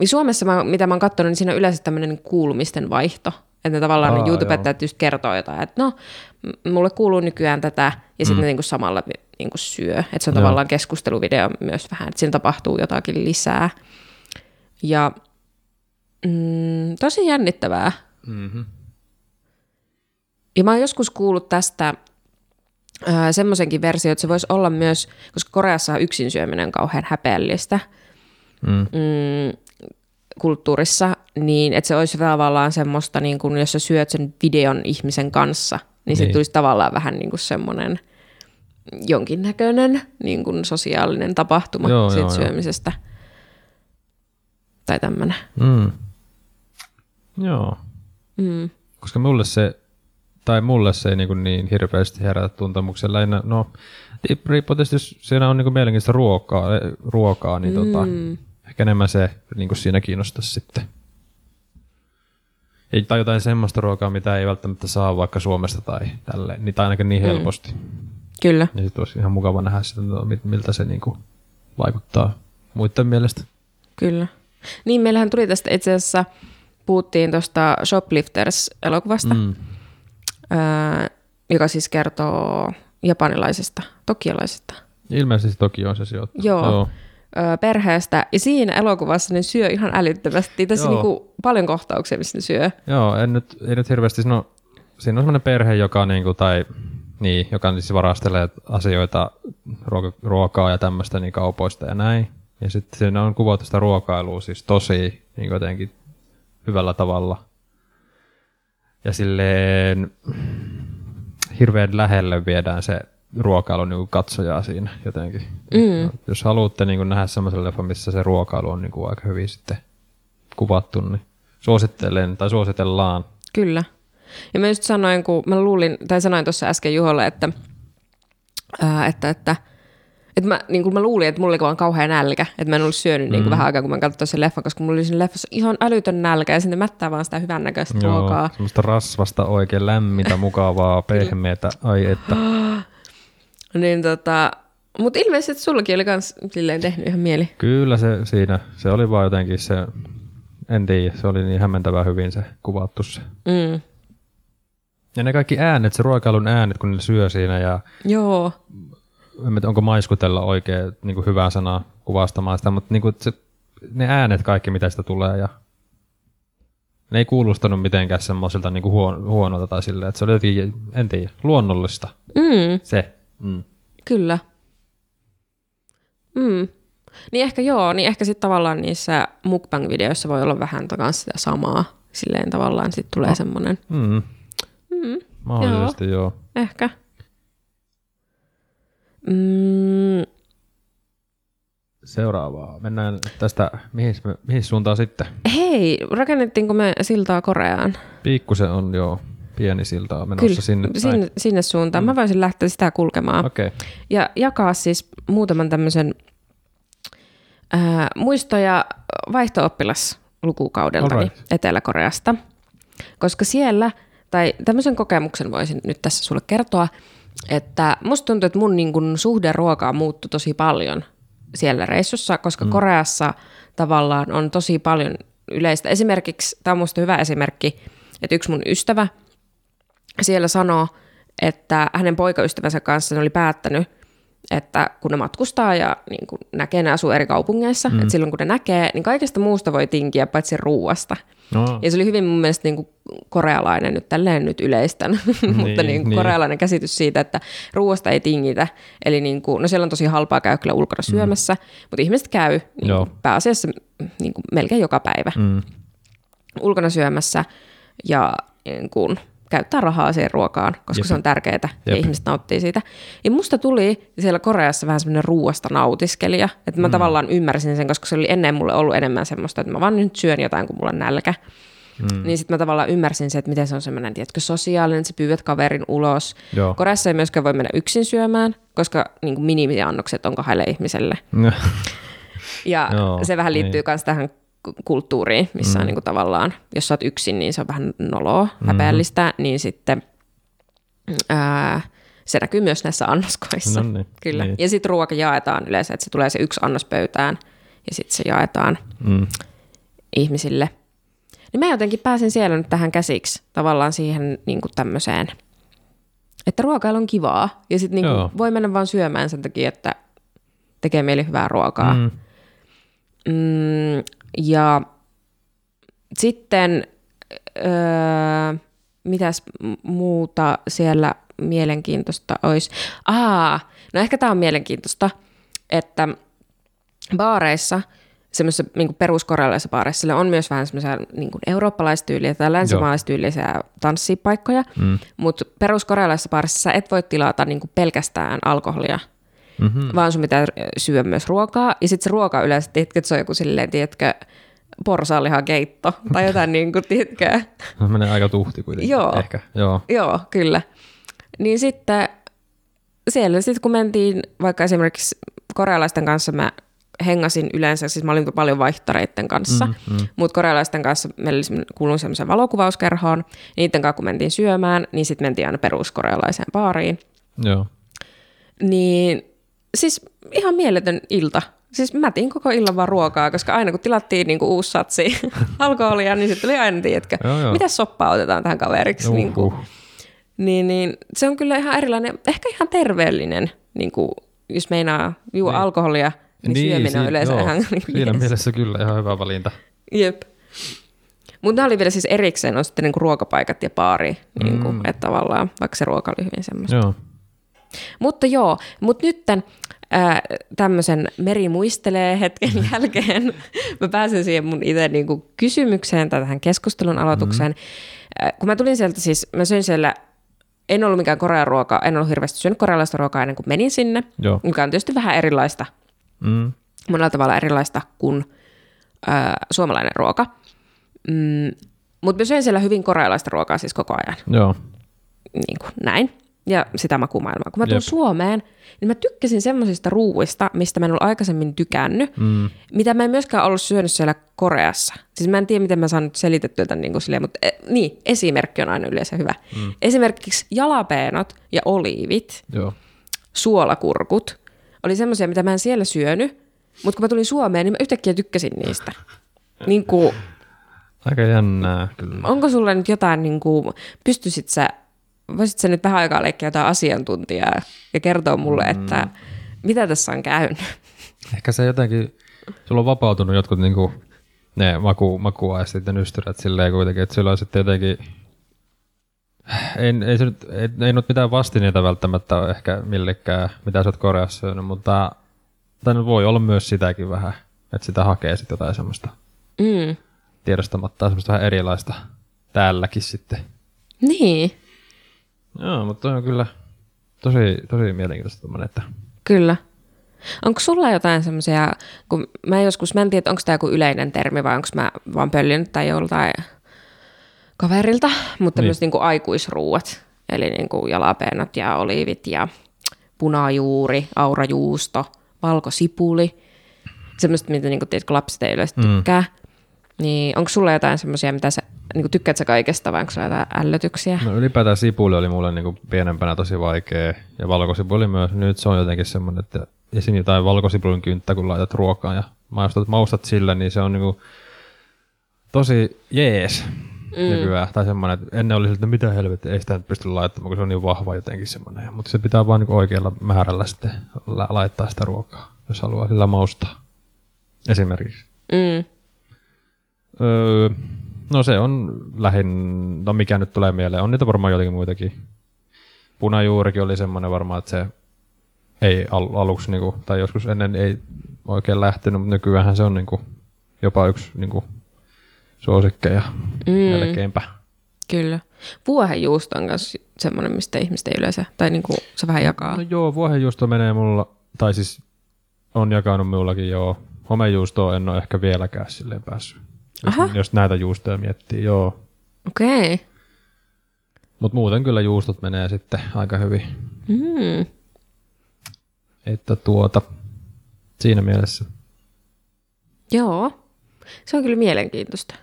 niin Suomessa, mä, mitä mä oon katsonut, niin siinä on yleensä tämmöinen kuulumisten vaihto. Että ne tavallaan Aa, ne YouTubettajat just kertoo jotain, että no, mulle kuuluu nykyään tätä, ja sitten mm. ne niin kuin samalla niin kuin syö. Että se on Joo. tavallaan keskusteluvideo myös vähän, että siinä tapahtuu jotakin lisää. Ja mm, tosi jännittävää. Mm-hmm. Ja mä oon joskus kuullut tästä semmoisenkin versio, että se voisi olla myös, koska Koreassa on yksin syöminen on kauhean häpeällistä Mm. mm, kulttuurissa, niin että se olisi tavallaan semmoista, niin kun jos sä syöt sen videon ihmisen kanssa, niin, niin. se Niin. tulisi tavallaan vähän niin kuin semmoinen jonkinnäköinen niin kuin sosiaalinen tapahtuma Joo, siitä joo, joo. syömisestä. Tai tämmöinen. Mm. Joo. Mm. Koska mulle se, tai mulle se ei niin, kuin niin hirveästi herätä tuntemuksia. Lähinnä, no, riippuu tietysti, jos siinä on niin kuin mielenkiintoista ruokaa, eh, ruokaa niin tota, Mm. ehkä enemmän se niin kuin siinä kiinnostaisi sitten. Ei, tai jotain semmoista ruokaa, mitä ei välttämättä saa vaikka Suomesta tai tälleen, niin, tai ainakin niin helposti. Mm. Kyllä. Ja sitten olisi ihan mukava nähdä sitä, miltä se niin kuin vaikuttaa muiden mielestä. Kyllä. Niin, meillähän tuli tästä itse asiassa, puhuttiin tuosta Shoplifters-elokuvasta, mm. Öö, joka siis kertoo japanilaisesta, tokiolaisesta Ilmeisesti toki on se sijoittu. Joo. Joo. öö, perheestä. Ja siinä elokuvassa ne syö ihan älyttömästi. Tässä Joo. niinku paljon kohtauksia, missä ne syö. Joo, en nyt, ei nyt hirveästi sano, siinä on semmoinen perhe, joka niinku, tai niin, joka siis varastelee asioita, ruoka, ruokaa ja tämmöistä niin kaupoista ja näin. Ja sitten siinä on kuvattu sitä ruokailua siis tosi niin jotenkin hyvällä tavalla. Ja silleen hirveän lähelle viedään se ruokailu niin katsojaa siinä jotenkin. Mm. Jos haluatte niin nähdä semmoisen leffan, missä se ruokailu on niin kuin aika hyvin sitten kuvattu, niin suosittelen tai suositellaan. Kyllä. Ja mä just sanoin, kun mä luulin, tai sanoin tuossa äsken Juholle, että, ää, että, että, että mä, niin kuin mä luulin, että mulla oli vaan kauhean nälkä, että mä en ollut syönyt niin kuin vähän aikaa, kun mä katsoin sen leffan, koska mulla oli siinä leffassa ihan älytön nälkä, ja sitten mättää vaan sitä hyvännäköistä ruokaa. semmoista rasvasta, oikein lämmintä, mukavaa, pehmeätä, ai että. Niin tota, mutta ilmeisesti sullakin oli kans silleen tehnyt ihan mieli. Kyllä se siinä, se oli vaan jotenkin se, en tiedä, se oli niin hämmentävän hyvin se kuvattu se. Mm. Ja ne kaikki äänet, se ruokailun äänet, kun ne syö siinä ja Joo, en tiedä, onko maiskutella oikein niin kuin hyvää sanaa kuvastamaan sitä, mutta niin kuin se, ne äänet kaikki, mitä sitä tulee ja ne ei kuulostanut mitenkään semmoisilta niin huon, huonolta tai silleen, että se oli jotenkin, en tiedä, luonnollista. mm, Se. Mm. kyllä. Mm. Niin ehkä joo, niin ehkä sitten tavallaan niissä mukbang-videoissa voi olla vähän kans sitä samaa. Silleen tavallaan sitten tulee no. semmoinen, Mm. mm, Mahdollisesti joo. joo. ehkä. Mm, Seuraavaa. Mennään tästä, mihin, me- mihin suuntaan sitten? hei, rakennettiinko me siltaa Koreaan? Pikkusen on jo pieni siltaa menossa sinne. päin. sinne, sinne suuntaan. Mm. Mä voisin lähteä sitä kulkemaan. Okei. Okay. ja jakaa siis muutaman tämmöisen ää, muistoja vaihto-oppilaslukukaudeltani Alright. Etelä-Koreasta, koska siellä, tai tämmöisen kokemuksen voisin nyt tässä sulle kertoa, että musta tuntuu, että mun niin kun suhde ruokaa muuttui tosi paljon siellä reissussa, koska mm. Koreassa tavallaan on tosi paljon yleistä. Esimerkiksi, tämä on musta hyvä esimerkki, että yksi mun ystävä siellä sanoo, että hänen poikaystävänsä kanssa ne oli päättänyt, että kun ne matkustaa ja niin kun näkee, ne asuu eri kaupungeissa, mm. että silloin kun ne näkee, niin kaikesta muusta voi tinkiä paitsi ruuasta. No, Ja se oli hyvin mun mielestä niin kuin korealainen, nyt tälleen nyt yleistän, mutta niin, Niin, kuin niin. korealainen käsitys siitä, että ruuasta ei tingitä. Eli niin kuin, no siellä on tosi halpaa käydä kyllä ulkona syömässä, mm. mutta ihmiset käy niin kuin pääasiassa niin kuin melkein joka päivä mm. ulkona syömässä ja niin kuin käyttää rahaa siihen ruokaan, koska Jep. se on tärkeää ja Jep. ihmiset nauttii siitä. Ja musta tuli siellä Koreassa vähän semmoinen ruuasta nautiskelija, että mä mm. tavallaan ymmärsin sen, koska se oli ennen mulle ollut enemmän semmoista, että mä vaan nyt syön jotain, kun mulla on nälkä. Mm. Niin sitten mä tavallaan ymmärsin se, että miten se on semmoinen, tiedätkö, sosiaalinen, että sä pyydät kaverin ulos. Joo. Koreassa ei myöskään voi mennä yksin syömään, koska niin kuin minimiannokset on kahdelle ihmiselle. Ja Joo, se vähän liittyy niin. myös tähän ku- kulttuuriin, missä mm. on niin kuin tavallaan, jos sä oot yksin, niin se on vähän noloa, häpeällistä, niin sitten ää, se näkyy myös näissä annoskoissa. No niin, Kyllä. niin. Ja sitten ruoka jaetaan yleensä, että se tulee se yksi annos pöytään ja sitten se jaetaan Mm. ihmisille. Niin mä jotenkin pääsin siellä nyt tähän käsiksi tavallaan siihen niin kuin tämmöiseen, että ruokailu on kivaa ja sitten niin voi mennä vaan syömään sen takia, että tekee mieli hyvää ruokaa. Mm. Mm, ja sitten, öö, mitäs muuta siellä mielenkiintoista olisi? Aa, no ehkä tämä on mielenkiintoista, että baareissa, semmoisissa niin peruskorealaisissa baareissa, on myös vähän semmoisia niin eurooppalaistyylisiä tai länsimaalaistyylisiä tanssipaikkoja, mm. mutta peruskorealaisissa baareissa sä et voi tilata niin pelkästään alkoholia, Mm-hmm. vaan sun pitää syödä myös ruokaa. Ja sitten se ruoka yleensä, tiedätkö, että se on joku silleen, tiedätkö, porsaanlihakeitto tai jotain niin kuin, tiedätkö. No, menee aika tuhti kuitenkin. Joo. Ehkä, joo. Joo, kyllä. Niin sitten siellä sitten kun mentiin vaikka esimerkiksi korealaisten kanssa mä hengasin yleensä, siis mä olin paljon vaihtareiden kanssa, mm, mm. mutta korealaisten kanssa meillä kuulun semmoiseen valokuvauskerhoon, niiden kanssa kun mentiin syömään, niin sitten mentiin aina peruskorealaiseen baariin. Joo. Niin siis ihan mieletön ilta. Siis mä tein koko illan vaan ruokaa, koska aina kun tilattiin niinku uusi satsi alkoholia, niin sitten tuli aina, tiedätkö, mitä soppaa otetaan tähän kaveriksi. Niin, kuin, Uhuh. niin, niin, se on kyllä ihan erilainen, ehkä ihan terveellinen, niin kuin, jos meinaa juo niin. alkoholia, niin, niin syöminen on si- yleensä joo. ihan niin Siinä mielessä kyllä ihan hyvä valinta. Jep. Mutta nämä oli vielä siis erikseen on sitten niinku ruokapaikat ja baari, niinku, mm. että tavallaan, vaikka se ruoka oli hyvin semmoista. Joo. Mutta joo, mutta nytten ää, tämmöisen Meri muistelee hetken jälkeen, mä pääsen siihen mun itse niinku kysymykseen tai tähän keskustelun aloitukseen. Mm. kun mä tulin sieltä siis, mä söin siellä, en ollut mikään korean ruoka, en ollut hirveästi syönyt korealaista ruokaa ennen kuin menin sinne, Joo. mikä on tietysti vähän erilaista, Mm. monella tavalla erilaista kuin ää, suomalainen ruoka. Mm, mutta mä söin siellä hyvin korealaista ruokaa siis koko ajan Joo. niin kuin näin. Ja sitä makumaailmaa. Kun mä tulin Jep. Suomeen, niin mä tykkäsin semmoisista ruuista, mistä mä en ollut aikaisemmin tykännyt, mm. mitä mä en myöskään ollut syönyt siellä Koreassa. Siis mä en tiedä, miten mä saan nyt selitettyä tämän niin kuin silleen, mutta e, niin, esimerkki on aina yleensä hyvä. Mm. Esimerkiksi jalapeenot ja oliivit, Joo. suolakurkut, oli semmoisia, mitä mä en siellä syönyt, mutta kun mä tulin Suomeen, niin mä yhtäkkiä tykkäsin niistä. Niin kuin, Aika jännää kyllä. onko sulla nyt jotain, niin kuin, pystyisit sä, voisit sä nyt vähän aikaa leikkiä jotain asiantuntijaa ja kertoa mulle, mm. että mitä tässä on käynyt? Ehkä se jotenkin, sulla on vapautunut jotkut niinku, ne maku, makuaistit ja nystyrät silleen kuitenkin, että sillä on sitten jotenkin, ei, ei, se nyt, ei, ei nyt mitään vastineita välttämättä ole ehkä millekään, mitä sä oot Koreassa syönyt, mutta nyt voi olla myös sitäkin vähän, että sitä hakee sitten jotain semmoista Mm. tiedostamatta, semmoista vähän erilaista täälläkin sitten. Niin, Joo, mutta on kyllä tosi, tosi mielenkiintoista tommonen, että kyllä. Onko sulla jotain semmoisia, kun mä joskus, mä en tiedä, onko tämä joku yleinen termi vai onko mä vaan pöllinyt tai joltain kaverilta, mutta Niin. niin. myös niinku aikuisruuat, eli niinku jalapeenot ja oliivit ja punajuuri, aurajuusto, valkosipuli, semmoista, mitä niinku, tiedätkö, lapset ei yleensä tykkää. Mm. Niin onko sulla jotain semmoisia, mitä sä, niinku, tykkäät sä kaikesta vai onko sulla jotain ällötyksiä? No ylipäätään sipuli oli mulle niinku pienempänä tosi vaikea ja valkosipuli myös. Nyt se on jotenkin semmoinen, että esim. jotain valkosipulin kynttä, kun laitat ruokaan ja maustat, maustat sillä, niin se on niinku tosi jees mm. nykyään. Tai semmoinen, että ennen oli siltä, mitä helvettiä, ei sitä nyt pysty laittamaan, kun se on niin vahva jotenkin semmoinen. Mutta se pitää vaan niinku oikealla määrällä sitten la- laittaa sitä ruokaa, jos haluaa sillä maustaa. Esimerkiksi. Mm. Öö, no se on lähin, no mikä nyt tulee mieleen, on niitä varmaan jotenkin muitakin. Punajuurikin oli semmoinen varmaan, että se ei al- aluksi, niinku, tai joskus ennen ei oikein lähtenyt, mutta nykyään se on niinku, jopa yksi niinku, suosikkeja mm. melkeinpä. Kyllä. Vuohenjuusto on myös semmoinen, mistä ihmiset ei yleensä, tai niin kuin se vähän jakaa. No joo, vuohenjuusto menee mulla, tai siis on jakanut minullakin joo. Homejuustoa en ole ehkä vieläkään silleen päässyt. Jos, Aha. jos näitä juustoja miettii, joo. Okei. Okay. Mutta muuten kyllä juustot menee sitten aika hyvin. Mm. Että tuota, siinä mielessä. Joo. Se on kyllä mielenkiintoista.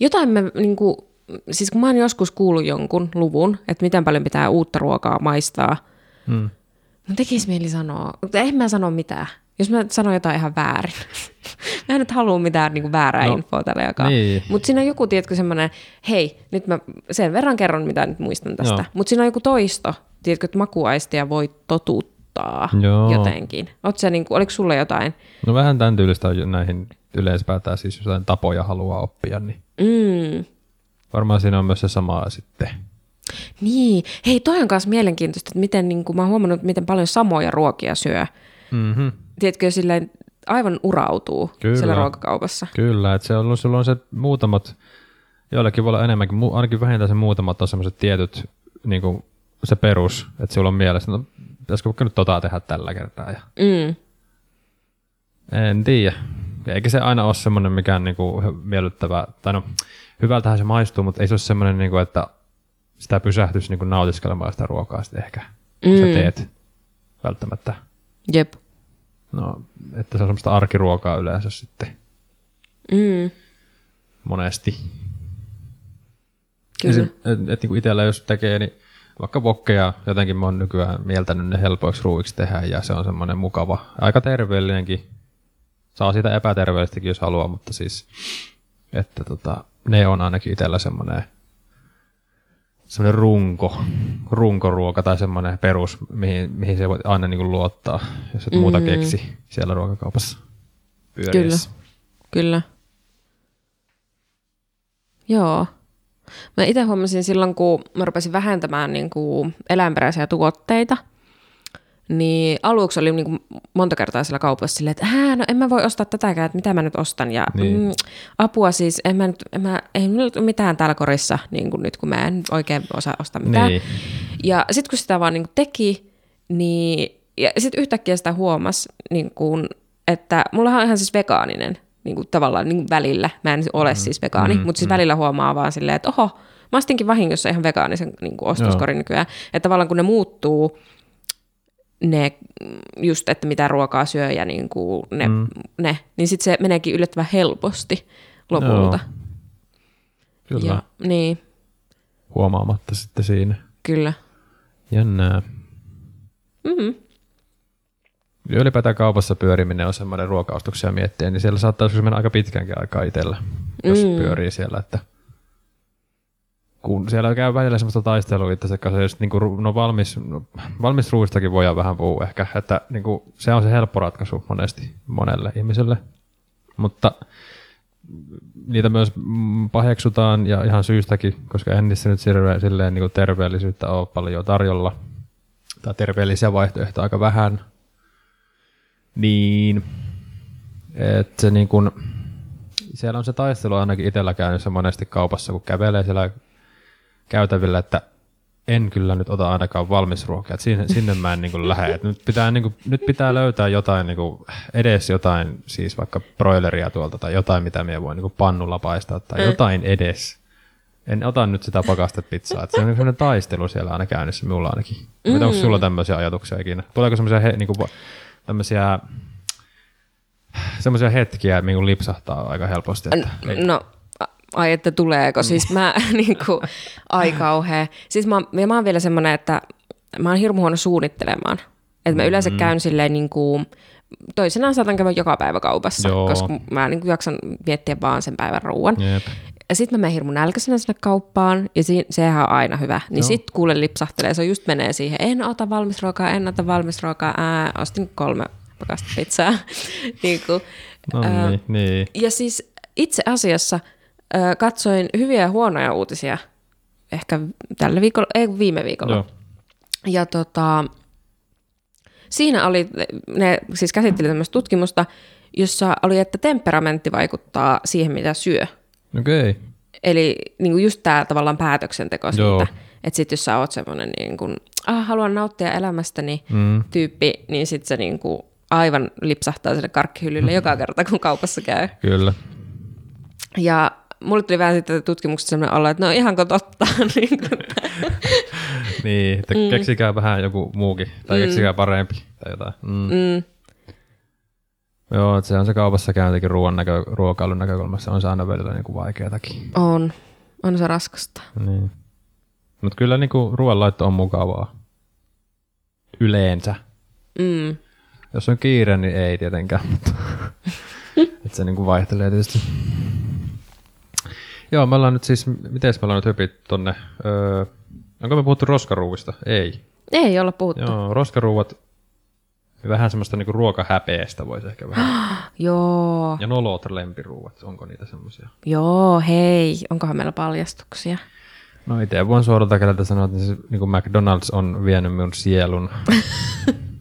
Jotain mä niinku, siis kun mä oon joskus kuullut jonkun luvun, että miten paljon pitää uutta ruokaa maistaa, Mm. no tekisi mieli sanoa, mutta en mä sano mitään. Jos mä sanon jotain ihan väärin. mä en nyt halua mitään niinku väärää No, no, infoa tällä jakaa. niin. Mutta siinä on joku, tiedätkö, semmoinen, hei, nyt mä sen verran kerron, mitä nyt muistan tästä. Joo. Mutta siinä on joku toisto, tiedätkö, että makuaistia voi totuttaa Joo. jotenkin. Oot sä, niinku, oliko sulla jotain? No vähän tämän tyylistä näihin yleensäpäätään siis jotain tapoja haluaa oppia, niin Mm. varmaan siinä on myös se sama sitten. Niin, hei toi on myös mielenkiintoista, että miten niin kuin, mä oon huomannut, miten paljon samoja ruokia syö. Mm-hmm. Tiedätkö, silleen aivan urautuu Kyllä. siellä ruokakaupassa. Kyllä, että se on, sulla on se muutamat, joillakin voi olla enemmänkin, ainakin vähintään se muutamat on semmoiset tietyt, niin kuin se perus, että sulla on mielessä, no pitäisikö vaikka nyt tota tehdä tällä kertaa. Ja Mm. en tiedä. Eikä se aina ole semmoinen mikään niin kuin miellyttävä, tai no hyvältähän se maistuu, mutta ei se ole semmoinen, niin kuin, että sitä pysähtyisi niin kuin nautiskelemaan sitä ruokaa sitten ehkä, kun mm. sä teet välttämättä. Jep. No, että se on semmoista arkiruokaa yleensä sitten Mm. monesti. Kyllä. Esim, et, et, niin itsellä jos tekee, niin vaikka vokkeja, jotenkin mä oon nykyään mieltänyt ne helpoiksi ruuiksi tehdä ja se on semmoinen mukava, aika terveellinenkin. Saa siitä epäterveellistäkin, jos haluaa, mutta siis, että tota, ne on ainakin itsellä semmoinen semmoinen runko, runkoruoka tai semmoinen perus, mihin, mihin se voi aina niin kuin luottaa, jos et muuta Mm. keksi siellä ruokakaupassa pyöriessä. Kyllä. Joo. Mä itse huomasin silloin, kun mä rupesin vähentämään niin kuin eläinperäisiä tuotteita, niin aluksi oli niin kuin monta kertaa siellä kaupassa silleen, että Hää, no en mä voi ostaa tätäkään, että mitä mä nyt ostan. Ja Niin. mm, apua siis, en mä nyt, en mä, ei nyt ole mitään täällä korissa, niin kuin nyt kun mä en oikein osaa ostaa mitään. Niin. Ja sitten kun sitä vaan niin teki, niin ja sitten yhtäkkiä sitä huomasi, niin kuin, että mullahan on ihan siis vegaaninen niin kuin tavallaan niin kuin välillä. Mä en ole siis vegaani, mm, mutta siis välillä huomaa vaan silleen, että oho, mä ostinkin vahingossa ihan vegaanisen niin kuin ostoskorin nykyään. Että tavallaan kun ne muuttuu, ne just, että mitä ruokaa syö ja niin kuin ne, mm. ne, niin sitten se meneekin yllättävän helposti lopulta. Kyllä, Ja, niin, huomaamatta sitten siinä. kyllä. Jännää. Mm-hmm. Ylipäätään kaupassa pyöriminen on semmoinen ruokaostuksia miettiä, niin siellä saattaa joskus mennä aika pitkäänkin aikaa itsellä, jos mm. pyörii siellä, että kun siellä käy välillä semmoista taistelua itse kanssa, jos niinku, ru- no valmis, no, valmis ruuistakin voidaan vähän puhua ehkä, että niinku, se on se helppo ratkaisu monesti monelle ihmiselle, mutta niitä myös paheksutaan ja ihan syystäkin, koska en niissä nyt silleen, silleen niin terveellisyyttä ole paljon tarjolla, tai terveellisiä vaihtoehtoja aika vähän, niin että se niin kun, siellä on se taistelu ainakin itsellä käynnissä monesti kaupassa, kun kävelee siellä käytävillä, että en kyllä nyt ota ainakaan valmisruokaa, että sinne, sinne mä en niin kuin lähde. Nyt, pitää, niin kuin, nyt pitää löytää jotain, niin kuin, edes jotain, siis vaikka broileria tuolta tai jotain, mitä me voi niin kuin pannulla paistaa tai Mm. jotain edes. En ota nyt sitä pakastepizzaa. Se on niin sellainen taistelu siellä aina käynnissä, minulla ainakin. Mm. Onko sulla tämmöisiä ajatuksia ikinä? Tuleeko semmoisia he, niin kuin, tämmöisiä semmoisia hetkiä, että niin lipsahtaa aika helposti. Että ei. No, ai että tuleeko. Siis mä niinku, ai kauhea. Siis mä, ja mä oon vielä semmoinen, että mä oon hirmu huono suunnittelemaan. Että mä yleensä käyn silleen niinku, toisenaan saatan käydä joka päivä kaupassa, Joo. koska mä niinku jaksan miettiä vaan sen päivän ruuan. Jep. Ja sitten mä menen hirmu nälkäisenä sinne kauppaan, ja si- sehän on aina hyvä. Niin Joo. sit kuule lipsahtelee, se just menee siihen, en ota valmisruokaa, en ota valmisruokaa, ää, ostin kolme pakasta pizzaa. niin kuin, No ää, niin, niin. ja siis itse asiassa ö, katsoin hyviä ja huonoja uutisia ehkä tällä viikolla, ei viime viikolla. Joo. Ja tota, siinä oli, ne siis käsitteli tämmöistä tutkimusta, jossa oli, että temperamentti vaikuttaa siihen, mitä syö. Okei. Okay. Eli niin kuin just tämä tavallaan päätöksenteko Joo. siitä, että sitten jos sä oot semmoinen niin kuin, ah, haluan nauttia elämästäni Mm. tyyppi, niin sitten se niin kuin aivan lipsahtaa sinne karkkihyllylle joka kerta, kun kaupassa käy. Kyllä. Ja mulle tuli vähän sitten tutkimuksesta sellainen olla, että no ihanko totta. niin Niin, että mm. keksikää vähän joku muukin, tai mm. keksikää parempi, tai jotain. Mm. mm, Joo, että se on se kaupassa käyntikin ruoan näkö, ruokailun näkökulmassa, on se aina välillä niin kuin vaikeatakin. on. On se raskasta. Niin. Mutta kyllä niin kuin ruoanlaitto on mukavaa. Yleensä. Mm. Jos on kiire, niin ei tietenkään, mutta et se niin kuin vaihtelee tietysti. Joo, me ollaan nyt siis, miten me ollaan nyt hypit tonne, öö, onko me puhuttu roskaruuista? Ei. Ei olla puhuttu. Joo. Roskaruuat, vähän semmoista niinku ruokahäpeestä voisi ehkä vähän. Joo. Ja nolot lempiruuat, onko niitä semmoisia? Joo, hei. Onkohan meillä paljastuksia? No itse voin suoralta kädeltä sanoa, että se, niin kuin McDonald's on vienyt minun sielun.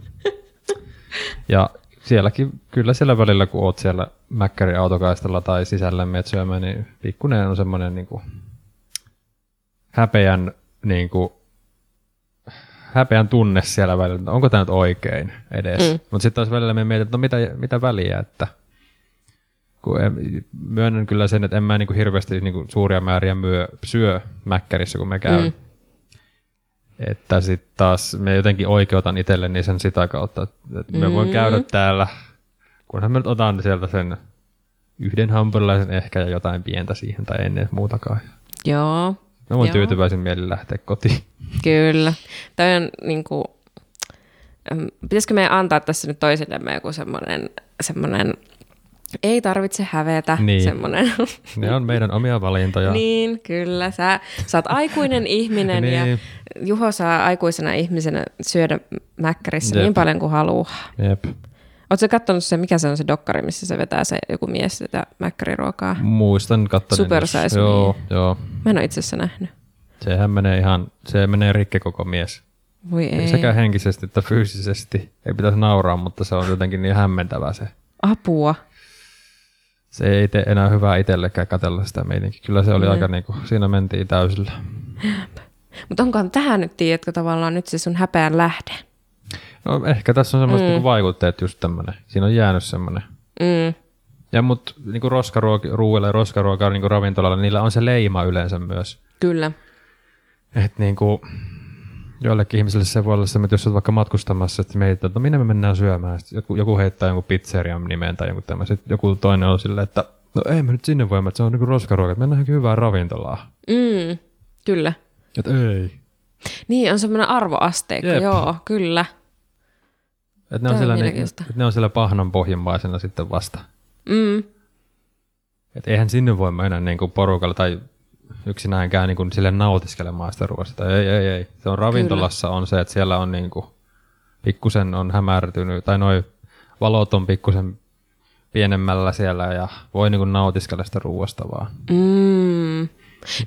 ja sielläkin, kyllä siellä välillä, kun oot siellä Mäkkärin autokaistalla tai sisällä meet syömään, niin pikkuinen on semmoinen niin kuin, häpeän, niin kuin, häpeän tunne siellä välillä, että onko tämä nyt oikein edes. Mm. Mutta sitten taas välillä me mietin, että no mitä, mitä väliä, että kun en, myönnän kyllä sen, että en mä niinku hirveästi niinku suuria määriä myö, syö mäkkärissä, kun me käyn. Mm. Että sitten taas me jotenkin oikeutan itselleni sen sitä kautta, että me voin Mm. käydä täällä, kunhan mä nyt otan sieltä sen yhden hampurilaisen ehkä ja jotain pientä siihen tai ennen muutakaan. Joo. Mä voin Joo. tyytyväisin mielin lähteä kotiin. Kyllä. Toi on niin kuin, pitäisikö meidän antaa tässä nyt toisillemme joku semmoinen, semmoinen ei tarvitse hävetä, Niin. semmoinen. Ne on meidän omia valintoja. niin, kyllä. Sä, sä oot aikuinen ihminen ja Niin. Juho saa aikuisena ihmisenä syödä mäkkärissä Jep. niin paljon kuin haluaa. Jep. Oletko katsonut se, mikä se on se dokkari, missä se vetää se joku mies sitä mäkkäriruokaa? Muistan katsoneeni. Super Size Joo, joo. Mä en ole itse asiassa nähnyt. Sehän menee ihan, se menee rikki koko mies. Voi ei. Sekä henkisesti että fyysisesti. Ei pitäisi nauraa, mutta se on jotenkin niin hämmentävää se. Apua. Se ei tee enää hyvää itsellekään katsella sitä meininkin. Kyllä se oli Mm. aika niinku, siinä mentiin täysillä. Mutta onkohan tähän nyt, tiedätkö, tavallaan nyt se sun häpeän lähde? No ehkä tässä on semmoiset mm. niinku vaikutteet just tämmönen. Siinä on jäänyt semmoinen. Mm. Ja mut niinku roskaruuilla ja roskaruokaa niinku ravintolalla, niillä on se leima yleensä myös. Kyllä. Että niinku, joillekin ihmisille se voi olla se, että jos olet vaikka matkustamassa, että mietit, että no minne me mennään syömään. Sitten joku, joku heittää jonkun pizzerian nimen tai jonkun tämmöisen. Sitten joku toinen on silleen, että no ei me nyt sinne voimme, että se on niinku roskaruoka, että mennään hyvään ravintolaan. Mm. Kyllä. Että ei. Niin, on semmoinen arvoasteikko, Jep. joo, kyllä. Että ne, on siellä, mielenkiintoista. että ne on siellä pahnan pohjimmaisena sitten vasta. Mm. Että eihän sinne voi mennä niinku porukalla tai yksinäänkään niinku sille nautiskelemaan sitä ruoasta. Ei, ei, ei. Se on ravintolassa on se, että siellä on niinku pikkusen on hämärtynyt, tai noi valot on pikkusen pienemmällä siellä ja voi niinku nautiskella sitä ruoasta vaan. Mm.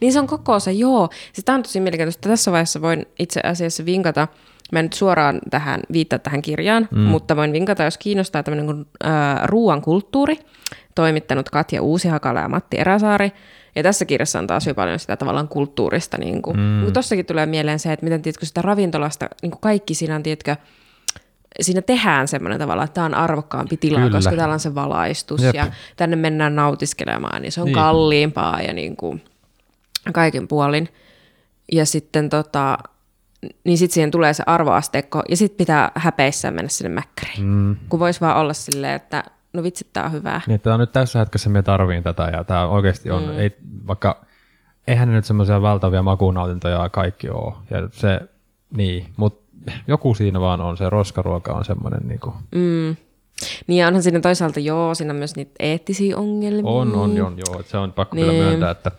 Niin se on koko se, joo. Siis tämä on tosi mielenkiintoista. Tässä vaiheessa voin itse asiassa vinkata, mä en nyt suoraan tähän, viittaa tähän kirjaan, mm. mutta voin vinkata, jos kiinnostaa tämmöinen kuin äh, ruoan kulttuuri, toimittanut Katja Uusihakala ja Matti Eräsaari. Ja tässä kirjassa on taas hyvin paljon sitä tavallaan kulttuurista. Niin kuin. Mm. Tossakin tulee mieleen se, että miten tiedätkö, sitä ravintolasta, niin kuin kaikki siinä on, tiedätkö, siinä tehdään semmoinen tavalla, että tämä on arvokkaampi tila, Kyllä. koska täällä on se valaistus Jep. ja tänne mennään nautiskelemaan, niin se on Niin. kalliimpaa ja niin kuin kaiken puolin. Ja sitten tota, niin sitten siihen tulee se arvoasteikko ja sitten pitää häpeissään mennä sinne mäkkäriin. Mm. Kun voisi vaan olla silleen, että no vitsi, tää on hyvää. Niin, että on nyt tässä hetkessä me tarviin tätä ja tämä oikeasti on, mm. ei, vaikka eihän ne nyt semmoisia valtavia makunautintoja kaikki ole. Ja se, niin, mutta joku siinä vaan on, se roskaruoka on semmoinen niinku, Mm. Niin onhan siinä toisaalta joo, siinä on myös niitä eettisiä ongelmia. on, on, on, joo, että se on pakko Niin. kyllä myöntää, että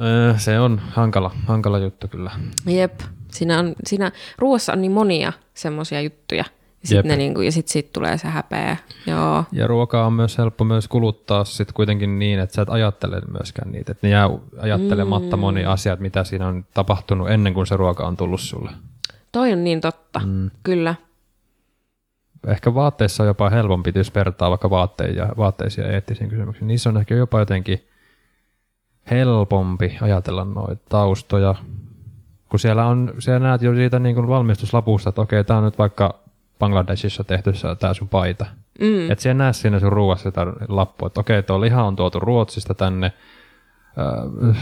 öö, se on hankala, hankala juttu kyllä. Jep. Siinä, on, siinä ruoassa on niin monia semmoisia juttuja. Sitten niinku, ja sit siitä tulee se häpeä. Joo. Ja ruokaa on myös helppo myös kuluttaa sit kuitenkin niin, että sä et ajattele myöskään niitä. Että ne jää ajattelematta mm. moni asiat, mitä siinä on tapahtunut ennen kuin se ruoka on tullut sulle. Toi on niin totta. Mm. Kyllä. Ehkä vaatteissa on jopa helpompi, jos vertaa vaikka vaatteja ja vaatteisiin ja eettisiin kysymyksiin. Niissä on ehkä jopa jotenkin helpompi ajatella noita taustoja, kun siellä on, siellä näet jo siitä niin kuin valmistuslapusta, että okei, tämä on nyt vaikka Bangladesissa tehty tämä sun paita. Mm. Että siellä näe siinä sun ruuassa sitä lappua, että okei, tuo liha on tuotu Ruotsista tänne, äh,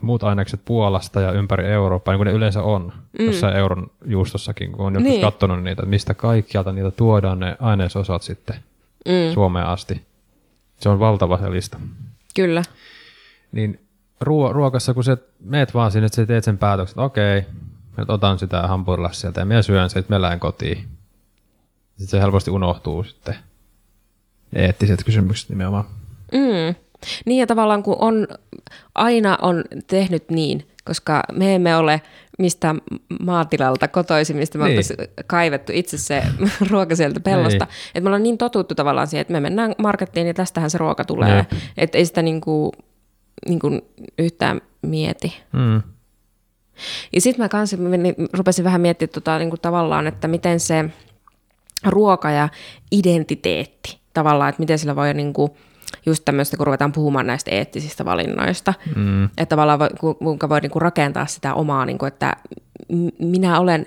muut ainekset Puolasta ja ympäri Eurooppaa, niin kuin ne yleensä on, mm. jossain euron juustossakin, kun on niin. katsonut niitä, että mistä kaikkialta niitä tuodaan ne ainesosat sitten mm. Suomeen asti. Se on valtava se lista. Kyllä. Niin ruo- ruokassa, kun sä meet vaan sinne, että sä teet sen päätöksen, että okei, mä otan sitä hampurilassia sieltä ja mä syön sen, että mä lähden kotiin. Sitten se helposti unohtuu sitten. Eettiset kysymykset nimenomaan. Mm. Niin ja tavallaan kun on, aina on tehnyt niin, koska me emme ole mistä maatilalta kotoisin, mistä me niin. kaivettu itse se ruoka sieltä pellosta. Niin. Että me ollaan niin totuttu tavallaan siihen, että me mennään markettiin ja tästähän se ruoka tulee. Niin. Että ei sitä niinku, niinku yhtään mieti. Mm. Ja sitten mä kanssa rupesin vähän miettimään tota, niinku tavallaan, että miten se ruoka ja identiteetti tavallaan, että miten sillä voi niinku, just tämmöistä, kun ruvetaan puhumaan näistä eettisistä valinnoista, mm. että tavallaan kuinka voi niinku rakentaa sitä omaa, niinku, että minä olen,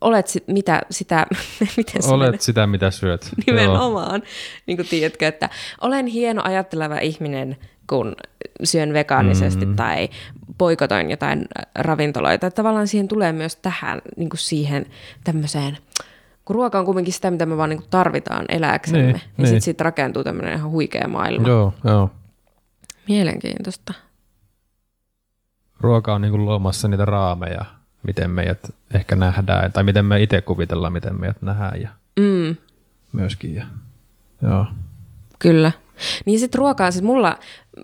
olet sit, mitä, sitä, miten Olet menee? sitä, mitä syöt. Nimenomaan. Niin kuin tiedätkö, että olen hieno ajatteleva ihminen, kun syön vegaanisesti mm. tai poikotoin jotain ravintoloita. Että tavallaan siihen tulee myös tähän niin kuin siihen tämmöiseen kun ruoka on kuitenkin sitä, mitä me vaan niin tarvitaan elääksemme, niin, niin, niin. sitten siitä rakentuu tämmöinen ihan huikea maailma. Joo, joo. Mielenkiintoista. Ruoka on niin kuin luomassa niitä raameja, miten meidät ehkä nähdään, tai miten me itse kuvitellaan, miten meidät nähdään. Ja mm. Myöskin, ja, joo. Kyllä. Niin sitten ruokaa, siis mulla,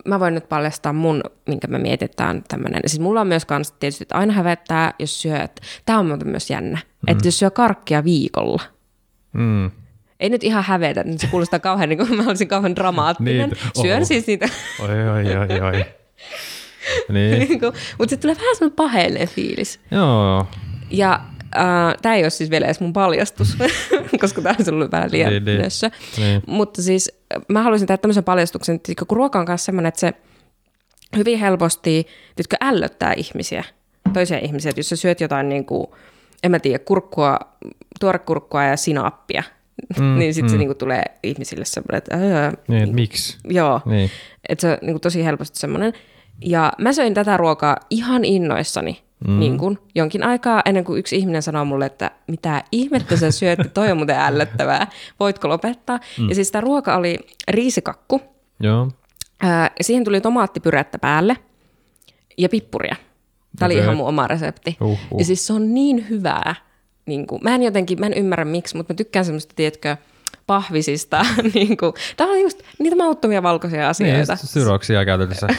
mä voin nyt paljastaa mun, minkä me mietitään tämmöinen. Siis mulla on myös kans tietysti, että aina hävettää, jos syö, että tämä on muuten myös jännä, mm. että jos syö karkkia viikolla, mm. ei nyt ihan hävetä, nyt se kuulostaa kauhean, niin kuin mä olisin kauhean dramaattinen. Niin, Syön oho. siis niitä. Oi, oi, oi, oi. niin. niin Mutta sitten tulee vähän semmoinen paheellinen fiilis. Joo. Ja Uh, tämä ei ole siis vielä edes mun paljastus, koska tämä on ollut vähän liian niin, niin. nössö. Niin. Mutta siis mä haluaisin tehdä tämmöisen paljastuksen, että kun ruoka on kanssa semmoinen, että se hyvin helposti tiedätkö, ällöttää ihmisiä, toisia ihmisiä. Että jos sä syöt jotain, niin kuin, en mä tiedä, kurkkua, tuorekurkkua ja sinaappia, mm, niin sitten mm. se niin kuin, tulee ihmisille semmoinen, että... Öö, niin, että miksi? Joo, niin. että se on niin kuin, tosi helposti semmoinen. Ja mä söin tätä ruokaa ihan innoissani mm. niin kuin, jonkin aikaa ennen kuin yksi ihminen sanoo mulle, että mitä ihmettä sä syöt, toi on muuten ällöttävää, voitko lopettaa. Mm. Ja siis tämä ruoka oli riisikakku. Joo. Ää, siihen tuli tomaattipyrettä päälle ja pippuria. Tämä okay. oli ihan mun oma resepti. Uh, uh. Ja siis se on niin hyvää. Niin kuin, mä en jotenkin, mä en ymmärrä miksi, mutta mä tykkään semmoista, tiedätkö, pahvisista. niin kuin, tämä on just niitä mauttomia valkoisia asioita. Niin, syroksia käytännössä.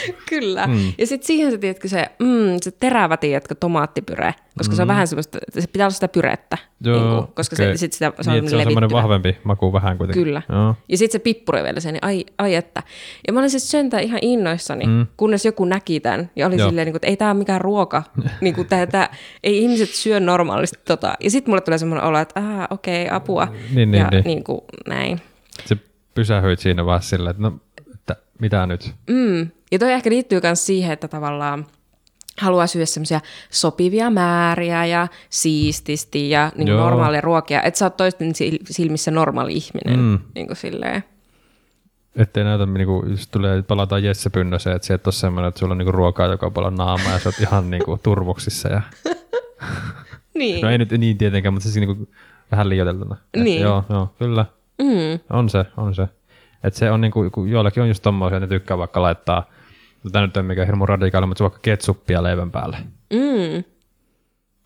Kyllä. Mm. Ja sitten siihen se, tiedätkö, se, mm, se terävä, tiedätkö, tomaattipyre, koska mm. se on mm. vähän semmoista, se pitää olla sitä pyrettä. Joo, niin kuin, koska okay. se, sit sitä, se niin, on, se on semmoinen vahvempi maku vähän kuitenkin. Kyllä. Joo. Ja sitten se pippuri vielä sen, niin ai, ai että. Ja mä olin siis syöntä ihan innoissani, mm. kunnes joku näki tämän. Ja oli Joo. silleen, niin kuin, että ei tämä ole mikään ruoka. niin kuin, tää, tää, ei ihmiset syö normaalisti tota. Ja sitten mulle tulee semmoinen olo, että okei, okay, apua. Niin, niin, ja niin. niin kuin, näin. Se pysähyit siinä vaan silleen, että no, että mitä nyt? Mm. Ja toi ehkä liittyy myös siihen, että tavallaan haluaa syödä semmoisia sopivia määriä ja siististi ja niin normaalia ruokia. Että sä oot toisten silmissä normaali ihminen. Mm. Niin kuin silleen. Ettei näytä, niin kuin, jos tulee, palataan Jesse Pynnöseen, että se et ole semmoinen, että sulla on niin ruokaa joka puolella naamaa ja sä oot ihan niin kuin, turvoksissa. Ja... niin. No ei nyt niin tietenkään, mutta siis niin kuin, vähän liioiteltuna. Niin. Joo, joo, kyllä. Mm. On se, on se. Että se on niin kuin, joillakin on just tommoisia, että ne tykkää vaikka laittaa, tämä nyt ei mikään hirmu radikaali, mutta se vaikka ketsuppia leivän päälle. Mm.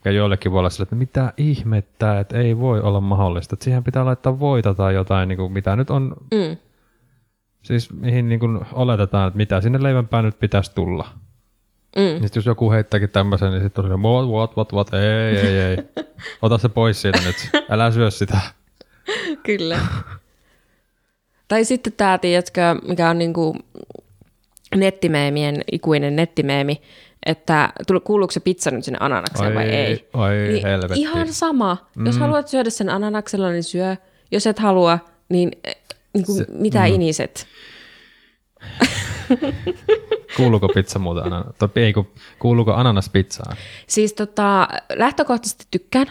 Ja joillekin voi olla sille, että mitä ihmettä, että ei voi olla mahdollista. Että siihen pitää laittaa voita tai jotain, niin kuin mitä nyt on, mm. siis mihin niin kuin oletetaan, että mitä sinne leivän päälle nyt pitäisi tulla. Mm. Sitten jos joku heittääkin tämmöisen, niin sitten on what, what, what, what, ei, ei, ei. Ota se pois siitä nyt, älä syö sitä. Kyllä. Tai sitten tämä, tiedätkö, mikä on niinku nettimeemien ikuinen nettimeemi, että kuuluuko se pizza nyt sinne ananakseen vai ei. Ai niin helvetti. Ihan sama. Mm. Jos haluat syödä sen ananaksella, niin syö. Jos et halua, niin, niin kuin, se, mitä mm. iniset? Kuuluuko pizza muuten ananas? Ei, kun, kuuluuko ananas pizzaan? Siis tota, lähtökohtaisesti tykkään,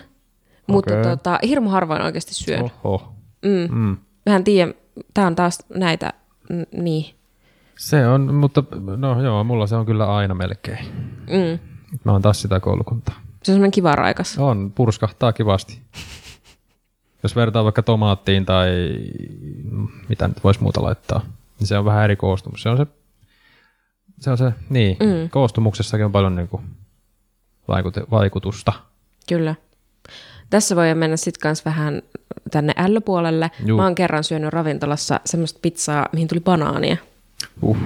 mutta Okei. tota, hirmu harvoin oikeasti syön. Oh. Oho. Mm. Mm. Mä en tiedä, tää on taas näitä, n- niin. Se on, mutta no joo, mulla se on kyllä aina melkein. Mm. Mä oon taas sitä koulukuntaa. Se on semmoinen kiva raikas. On, purskahtaa kivasti. Jos vertaa vaikka tomaattiin tai mitä nyt voisi muuta laittaa, niin se on vähän eri koostumus. Se on se, se, on se niin, mm. koostumuksessakin on paljon niin kuin vaikut- vaikutusta. Kyllä. Tässä voi mennä sitten kans vähän tänne ällöpuolelle. Juu. Mä oon kerran syönyt ravintolassa semmoista pizzaa, mihin tuli banaania. Uh.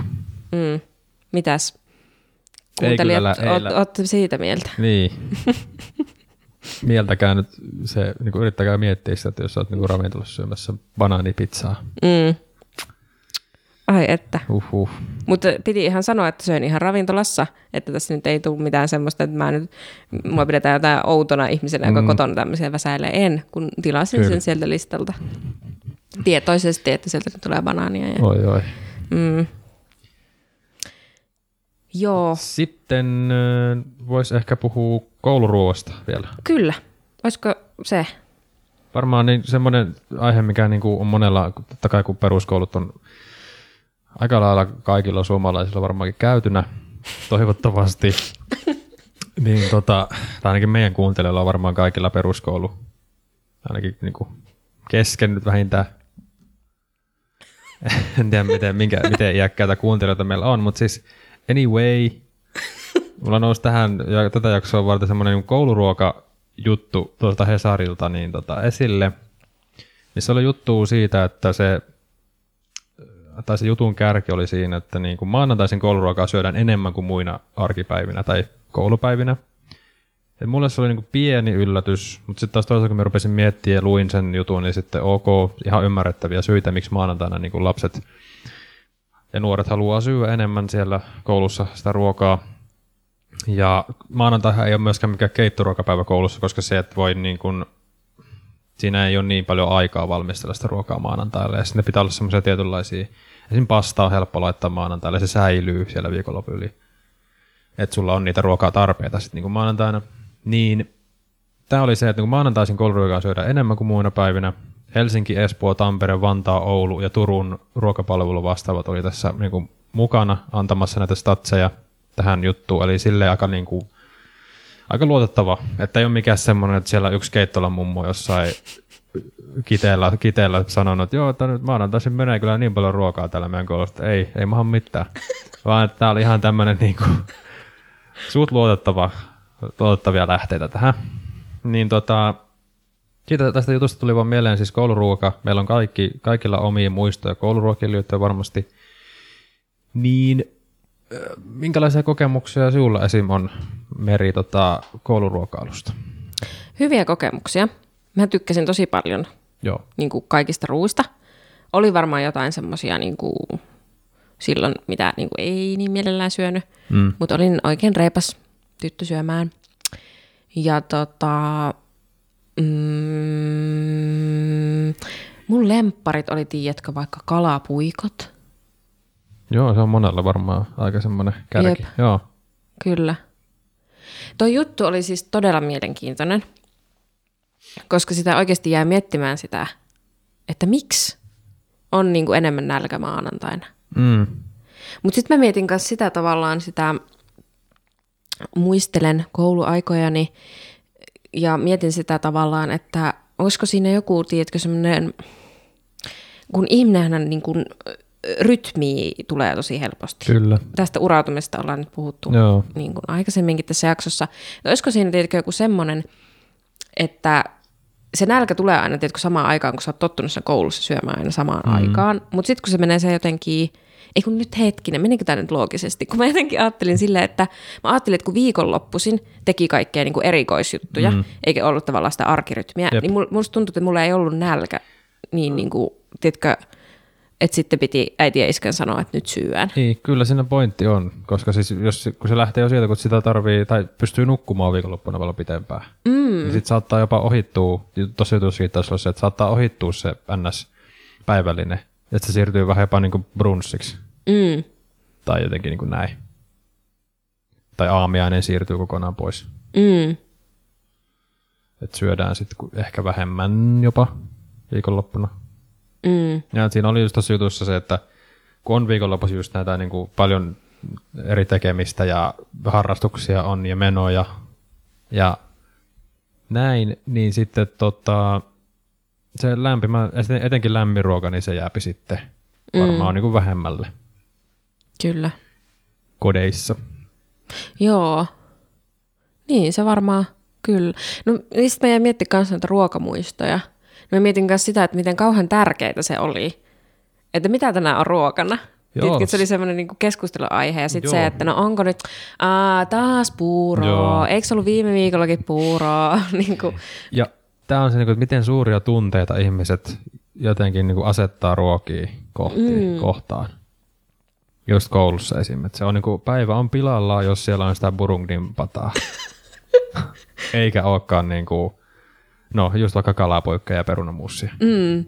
Mm. Mitäs? Kuuntelijat, oot, siitä mieltä? Niin. Mieltäkää nyt se, niin kuin yrittäkää miettiä sitä, että jos olet niin ravintolassa syömässä banaanipizzaa. Mm. Ai että. Uhuh. Mutta piti ihan sanoa, että söin ihan ravintolassa, että tässä nyt ei tule mitään semmoista, että mä nyt, mua pidetään jotain outona ihmisenä, joka Mm. kotona tämmöisiä väsäilee. En, kun tilasin Kyllä. sen sieltä listalta. Tietoisesti, että sieltä tulee banaania. Ja... Oi, oi. Mm. Joo, Sitten voisi ehkä puhua kouluruoasta vielä. kyllä. Olisiko se? Varmaan niin semmoinen aihe, mikä niin kuin on monella, totta kai kun peruskoulut on aika lailla kaikilla suomalaisilla varmaankin käytynä, toivottavasti, niin tota, tai ainakin meidän kuuntelijoilla on varmaan kaikilla peruskoulu, ainakin niin kuin kesken nyt vähintään. En tiedä, miten, minkä, miten iäkkäitä kuuntelijoita meillä on, mutta siis anyway, mulla nousi tähän ja tätä jaksoa varten semmoinen niin kouluruoka juttu tuolta Hesarilta niin tota, esille, missä oli juttu siitä, että se, tai se jutun kärki oli siinä, että niin kuin maanantaisin kouluruokaa syödään enemmän kuin muina arkipäivinä tai koulupäivinä. Et mulle se oli niin pieni yllätys, mutta sitten taas toisaalta kun mä rupesin miettimään ja luin sen jutun, niin sitten ok, ihan ymmärrettäviä syitä, miksi maanantaina niin lapset ja nuoret haluaa syödä enemmän siellä koulussa sitä ruokaa. Ja maanantaihan ei ole myöskään mikään keittoruokapäivä koulussa, koska se, että voi niin kuin, siinä ei ole niin paljon aikaa valmistella sitä ruokaa maanantaille. Ja sitten pitää olla semmoisia tietynlaisia, esim. pasta on helppo laittaa maanantaille, ja se säilyy siellä viikonlopun yli. Että sulla on niitä ruokaa tarpeita sitten niin maanantaina. Niin tämä oli se, että niin maanantaisin kouluruokaa syödään enemmän kuin muina päivinä. Helsinki, Espoo, Tampere, Vantaa, Oulu ja Turun ruokapalvelu vastaavat oli tässä niin kuin mukana antamassa näitä statseja tähän juttuun. Eli sille aika, niin kuin, aika luotettava, että ei ole mikään semmoinen, että siellä yksi keittolan mummo jossain kiteellä, kiteellä sanonut, että joo, että nyt maanantaisin menee kyllä niin paljon ruokaa täällä meidän koulusta. Ei, ei maha mitään. Vaan että tämä oli ihan tämmöinen niin kuin, suut luotettava, luotettavia lähteitä tähän. Niin tota, siitä tästä jutusta tuli vaan mieleen siis kouluruoka. Meillä on kaikki, kaikilla omia muistoja kouluruokiin liittyen varmasti. Niin äh, minkälaisia kokemuksia sinulla esim. on Meri tota, kouluruokailusta? Hyviä kokemuksia. Mä tykkäsin tosi paljon Joo. niin kuin kaikista ruuista. Oli varmaan jotain semmoisia niin kuin silloin, mitä niin kuin ei niin mielellään syönyt, Mm. mutta olin oikein reipas tyttö syömään. Ja tota, mm, mun lempparit oli, tiedätkö, vaikka kalapuikot. Joo, se on monella varmaan aika semmoinen kärki. Jep. Joo. Kyllä. Tuo juttu oli siis todella mielenkiintoinen, koska sitä oikeasti jää miettimään sitä, että miksi on niin kuin enemmän nälkä maanantaina. Mm. Mutta sitten mä mietin myös sitä tavallaan sitä, muistelen kouluaikojani ja mietin sitä tavallaan, että olisiko siinä joku, tiedätkö, semmoinen, kun ihminenhän niin kuin rytmi tulee tosi helposti. Kyllä. Tästä urautumista ollaan nyt puhuttu Joo. niin kuin aikaisemminkin tässä jaksossa. Ja olisiko siinä tiedätkö, joku semmoinen, että se nälkä tulee aina tiedätkö, samaan aikaan, kun sä oot tottunut siinä koulussa syömään aina samaan mm. aikaan. Mutta sitten kun se menee se jotenkin, ei kun nyt hetkinen, menikö tämä nyt loogisesti? Kun mä jotenkin ajattelin silleen, että mä ajattelin, että kun viikonloppuisin teki kaikkea niin kuin erikoisjuttuja, mm. eikä ollut tavallaan sitä arkirytmiä, Jep. niin musta tuntui, että mulla ei ollut nälkä. Niin, niin kuin, tiedätkö, että sitten piti äiti ja iskän sanoa, että nyt syön. Niin, kyllä siinä pointti on, koska siis jos, kun se lähtee jo sieltä, kun sitä tarvii, tai pystyy nukkumaan viikonloppuna paljon pitempään, mm. niin sitten saattaa jopa ohittua, tosi taisi olla se, että saattaa ohittua se ns. päivällinen, että se siirtyy vähän jopa niin kuin brunssiksi. Mm. Tai jotenkin niin kuin näin. Tai aamiainen siirtyy kokonaan pois. Mm. Että syödään sitten ehkä vähemmän jopa viikonloppuna. Mm. Ja siinä oli just tuossa jutussa se, että kun on viikonlopussa just näitä niin kuin paljon eri tekemistä ja harrastuksia on ja menoja ja näin, niin sitten tota, se lämpimä, etenkin lämmin ruoka, niin se jääpi sitten varmaan mm. niin kuin vähemmälle Kyllä. kodeissa. Joo. Niin, se varmaan, kyllä. No, niin sitten mä jäin miettimään kanssa näitä ruokamuistoja. No, mä mietin myös sitä, että miten kauhean tärkeää se oli. Että mitä tänään on ruokana. Joo. Se oli semmoinen niin keskusteluaihe. Ja sitten se, että no onko nyt, aa, taas puuroa. Joo. Eikö se ollut viime viikollakin puuroa? niin kuin, Ja tämä on se, niin kuin, että miten suuria tunteita ihmiset jotenkin niin kuin asettaa ruokia kohti, mm. kohtaan. Just koulussa esim. Että se on niin kuin, päivä on pilalla, jos siellä on sitä burundin pataa. Eikä olekaan niin kuin, no just vaikka kalapoikka ja perunamussia. mm,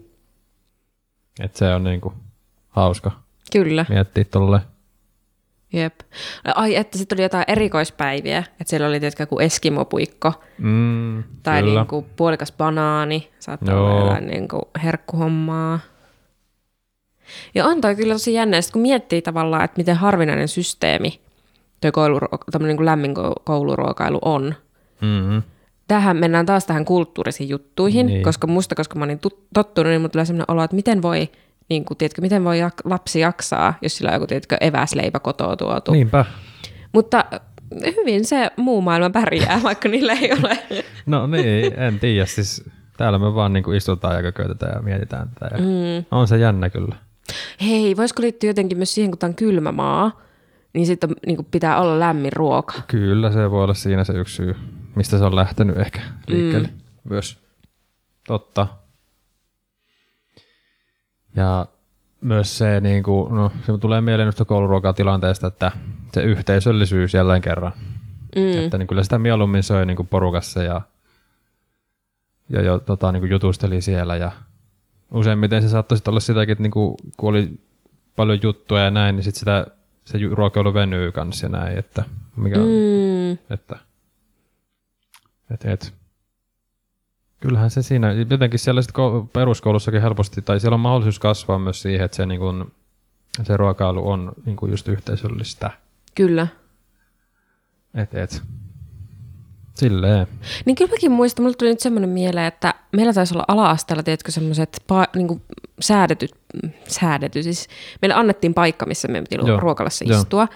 Että se on niin kuin, hauska kyllä. miettiä tolle. Jep. Ai, että sitten oli jotain erikoispäiviä. Että siellä oli tietenkin joku eskimopuikko. Mm, Tai kyllä. niin kuin puolikas banaani, saattaa Joo. olla jotain niin kuin herkkuhommaa. Ja on toi kyllä tosi jännä, kun miettii tavallaan, että miten harvinainen systeemi toi kouluruoka, niin kuin lämmin ko- kouluruokailu on. Mm-hmm. Tähän mennään taas tähän kulttuurisiin juttuihin, niin. koska musta, koska mä olin tut- tottunut, niin mulla tulee sellainen olo, että miten voi, niin kuin, tiedätkö, miten voi jak- lapsi jaksaa, jos sillä on joku, tiedätkö, eväsleipä kotoa tuotu. Niinpä. Mutta hyvin se muu maailma pärjää, vaikka niillä ei ole. No niin, en tiedä. Siis täällä me vaan niin kuin istutaan ja kökötetään ja mietitään tätä. Ja mm. On se jännä kyllä. Hei, voisiko liittyä jotenkin myös siihen, kun tämä on kylmä maa, niin sitten niin pitää olla lämmin ruoka. Kyllä se voi olla siinä se yksi syy, mistä se on lähtenyt ehkä liikkeelle mm. myös. Totta. Ja myös se, niin kuin, no, se tulee mieleen nyt kouluruokatilanteesta, että se yhteisöllisyys jälleen kerran. Mm. Että niin kyllä sitä mieluummin söi niin kuin porukassa ja, ja jo, tota, niin kuin jutusteli siellä. Ja useimmiten se saattoi olla sitäkin, että niin kuin, kun oli paljon juttuja ja näin, niin sit sitä, se ruokailu venyy kanssa ja näin. Että, mikä, mm. Mm, että, et, et. Kyllähän se siinä, jotenkin siellä sit ko- peruskoulussakin helposti, tai siellä on mahdollisuus kasvaa myös siihen, että se, niin kun, se ruokailu on niin kun just yhteisöllistä. kyllä. Et, et. Silleen. Niin kyllä mäkin muistan, mulle tuli nyt semmoinen mieleen, että meillä taisi olla ala-asteella, tiedätkö, semmoiset pa- niin säädetyt, säädetyt, siis meille annettiin paikka, missä me piti Joo, ruokalassa joo. istua.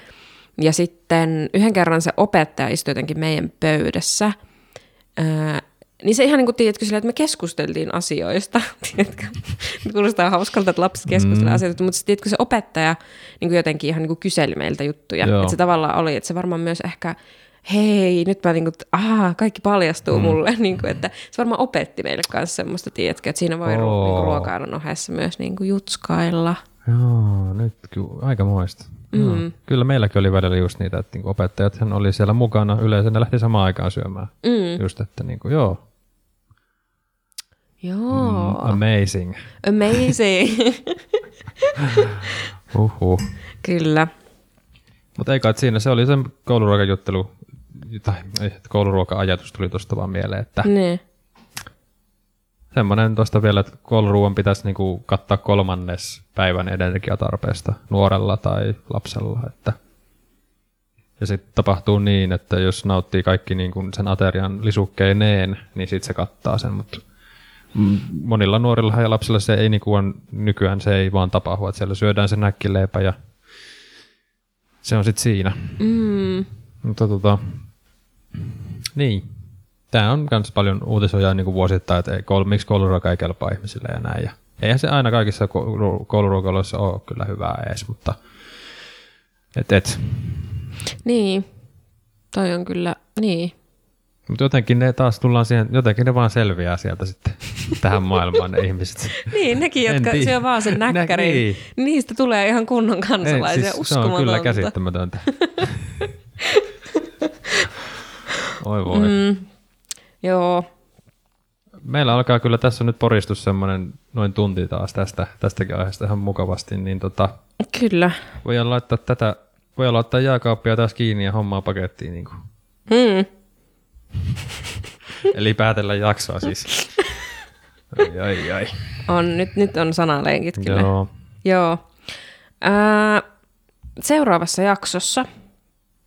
Ja sitten yhden kerran se opettaja istui jotenkin meidän pöydässä. Ää, niin se ihan niin kuin, tiedätkö, sillä, että me keskusteltiin asioista. Tiedätkö? Kuulostaa hauskalta, että lapset keskustelee mm. asioista, mutta sitten tiedätkö, se opettaja niin kuin jotenkin ihan niin kuin kyseli meiltä juttuja. Joo. Että se tavallaan oli, että se varmaan myös ehkä, hei, nyt mä niin kuin, ahaa, kaikki paljastuu mm. mulle. Niin kuin, että se varmaan opetti meille kanssa semmoista, tiedätkö, että siinä voi ru- Oo. niin ruokailun ohessa myös niin kuin jutskailla. Joo, nyt kyllä aika muista. Mm. Kyllä meilläkin oli välillä just niitä, että niinku opettajat hän oli siellä mukana. Yleensä ne lähti samaan aikaan syömään. Mm. Just, että niinku, joo, Joo, mm. amazing. amazing. Uhuh. Kyllä. Mutta ei kai että siinä se oli se kouluruokajuttelu, tai ei, että kouluruoka-ajatus tuli tuosta vaan mieleen, että Niin. semmoinen tuosta vielä, että kouluruoan pitäisi niinku kattaa kolmannes päivän energiatarpeesta nuorella tai lapsella. Että ja sitten tapahtuu niin, että jos nauttii kaikki niinku sen aterian lisukkeineen, niin sitten se kattaa sen, mutta monilla nuorilla ja lapsilla se ei niinku on, nykyään se ei vaan tapahdu, että siellä syödään se näkkileipä ja se on sitten siinä. Mm. Mutta tota, niin. Tämä on myös paljon uutisoja niin kuin vuosittain, että ei, koulu, miksi kouluruoka ei kelpaa ihmisille ja näin. Ja eihän se aina kaikissa koulu- kouluruokaloissa ole kyllä hyvää edes, mutta et, et. Niin. Toi on kyllä, niin. Mutta jotenkin ne taas tullaan siihen, jotenkin ne vaan selviää sieltä sitten tähän maailmaan ne ihmiset. Niin, nekin, jotka syö vaan sen Nä- näkkärin, niin. niistä tulee ihan kunnon kansalaisia. Ei, siis se Uskomatonta. on kyllä käsittämätöntä. Oi voi. Mm. Joo, Meillä alkaa kyllä tässä nyt poristus semmoinen noin tunti taas tästä, tästäkin aiheesta ihan mukavasti, niin tota, kyllä. voidaan laittaa tätä Voi laittaa jääkaappia taas kiinni ja hommaa pakettiin. Niin kuin. Mm. Eli päätellä jaksoa siis. Ai, ai, ai. On, nyt, nyt on sanalenkit kyllä. Joo. Joo. Ää, seuraavassa jaksossa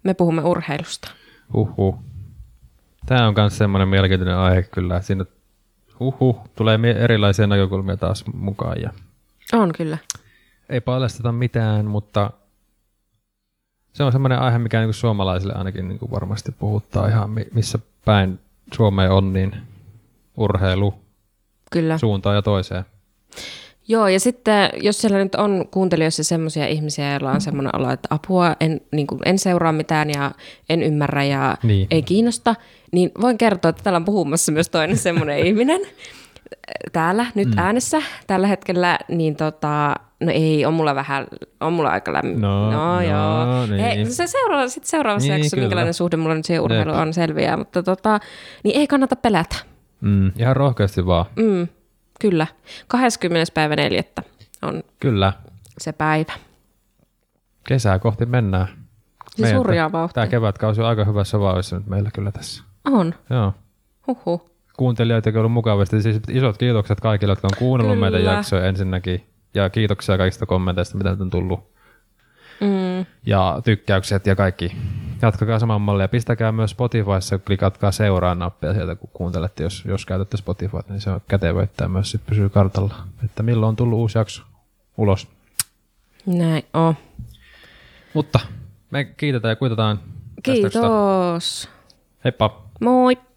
me puhumme urheilusta. Uhu. Tämä on myös semmoinen mielenkiintoinen aihe kyllä. Siinä uhu, tulee erilaisia näkökulmia taas mukaan. Ja On kyllä. ei paljasteta mitään, mutta se on semmoinen aihe, mikä niin suomalaisille ainakin niin varmasti puhuttaa ihan mi- missä päin Suomeen on, niin urheilu Kyllä. suuntaan ja toiseen. Joo, ja sitten jos siellä nyt on kuuntelijoissa semmoisia ihmisiä, joilla on semmoinen olo, että apua, en, niin kuin, en seuraa mitään ja en ymmärrä ja Niin. ei kiinnosta, niin voin kertoa, että täällä on puhumassa myös toinen semmoinen ihminen täällä nyt mm. äänessä tällä hetkellä, niin tota, no ei, on mulla vähän, on mulla aika lämmin. No, no, joo. niin. Hei, se seuraava, sit seuraavassa Niin, jaksossa, minkälainen suhde mulla nyt siihen urheiluun on selviää, mutta tota, niin ei kannata pelätä. Mm, ihan rohkeasti vaan. Mm, kyllä. 20. päivä 4. on Kyllä. se päivä. Kesää kohti mennään. Se Meidän hurjaa Tämä vauhtia. kevätkausi on aika hyvässä vauhdissa nyt meillä kyllä tässä. On. Joo. Huhhuh. Kuuntelijoita on ollut mukavasti. Siis isot kiitokset kaikille, jotka on kuunnellut Kyllä. meidän jaksoja ensinnäkin. Ja kiitoksia kaikista kommenteista, mitä nyt on tullut. Mm. Ja tykkäykset ja kaikki. Jatkakaa saman mallia. Pistäkää myös Spotifyssa, klikatkaa seuraa nappia sieltä, kun kuuntelette. Jos, jos käytätte Spotifyta, niin se on kätevöittää myös, sit pysyy kartalla. Että milloin on tullut uusi jakso ulos. Näin on. Mutta me kiitetään ja kuitataan tästä. Kiitos. Heippa! Moi.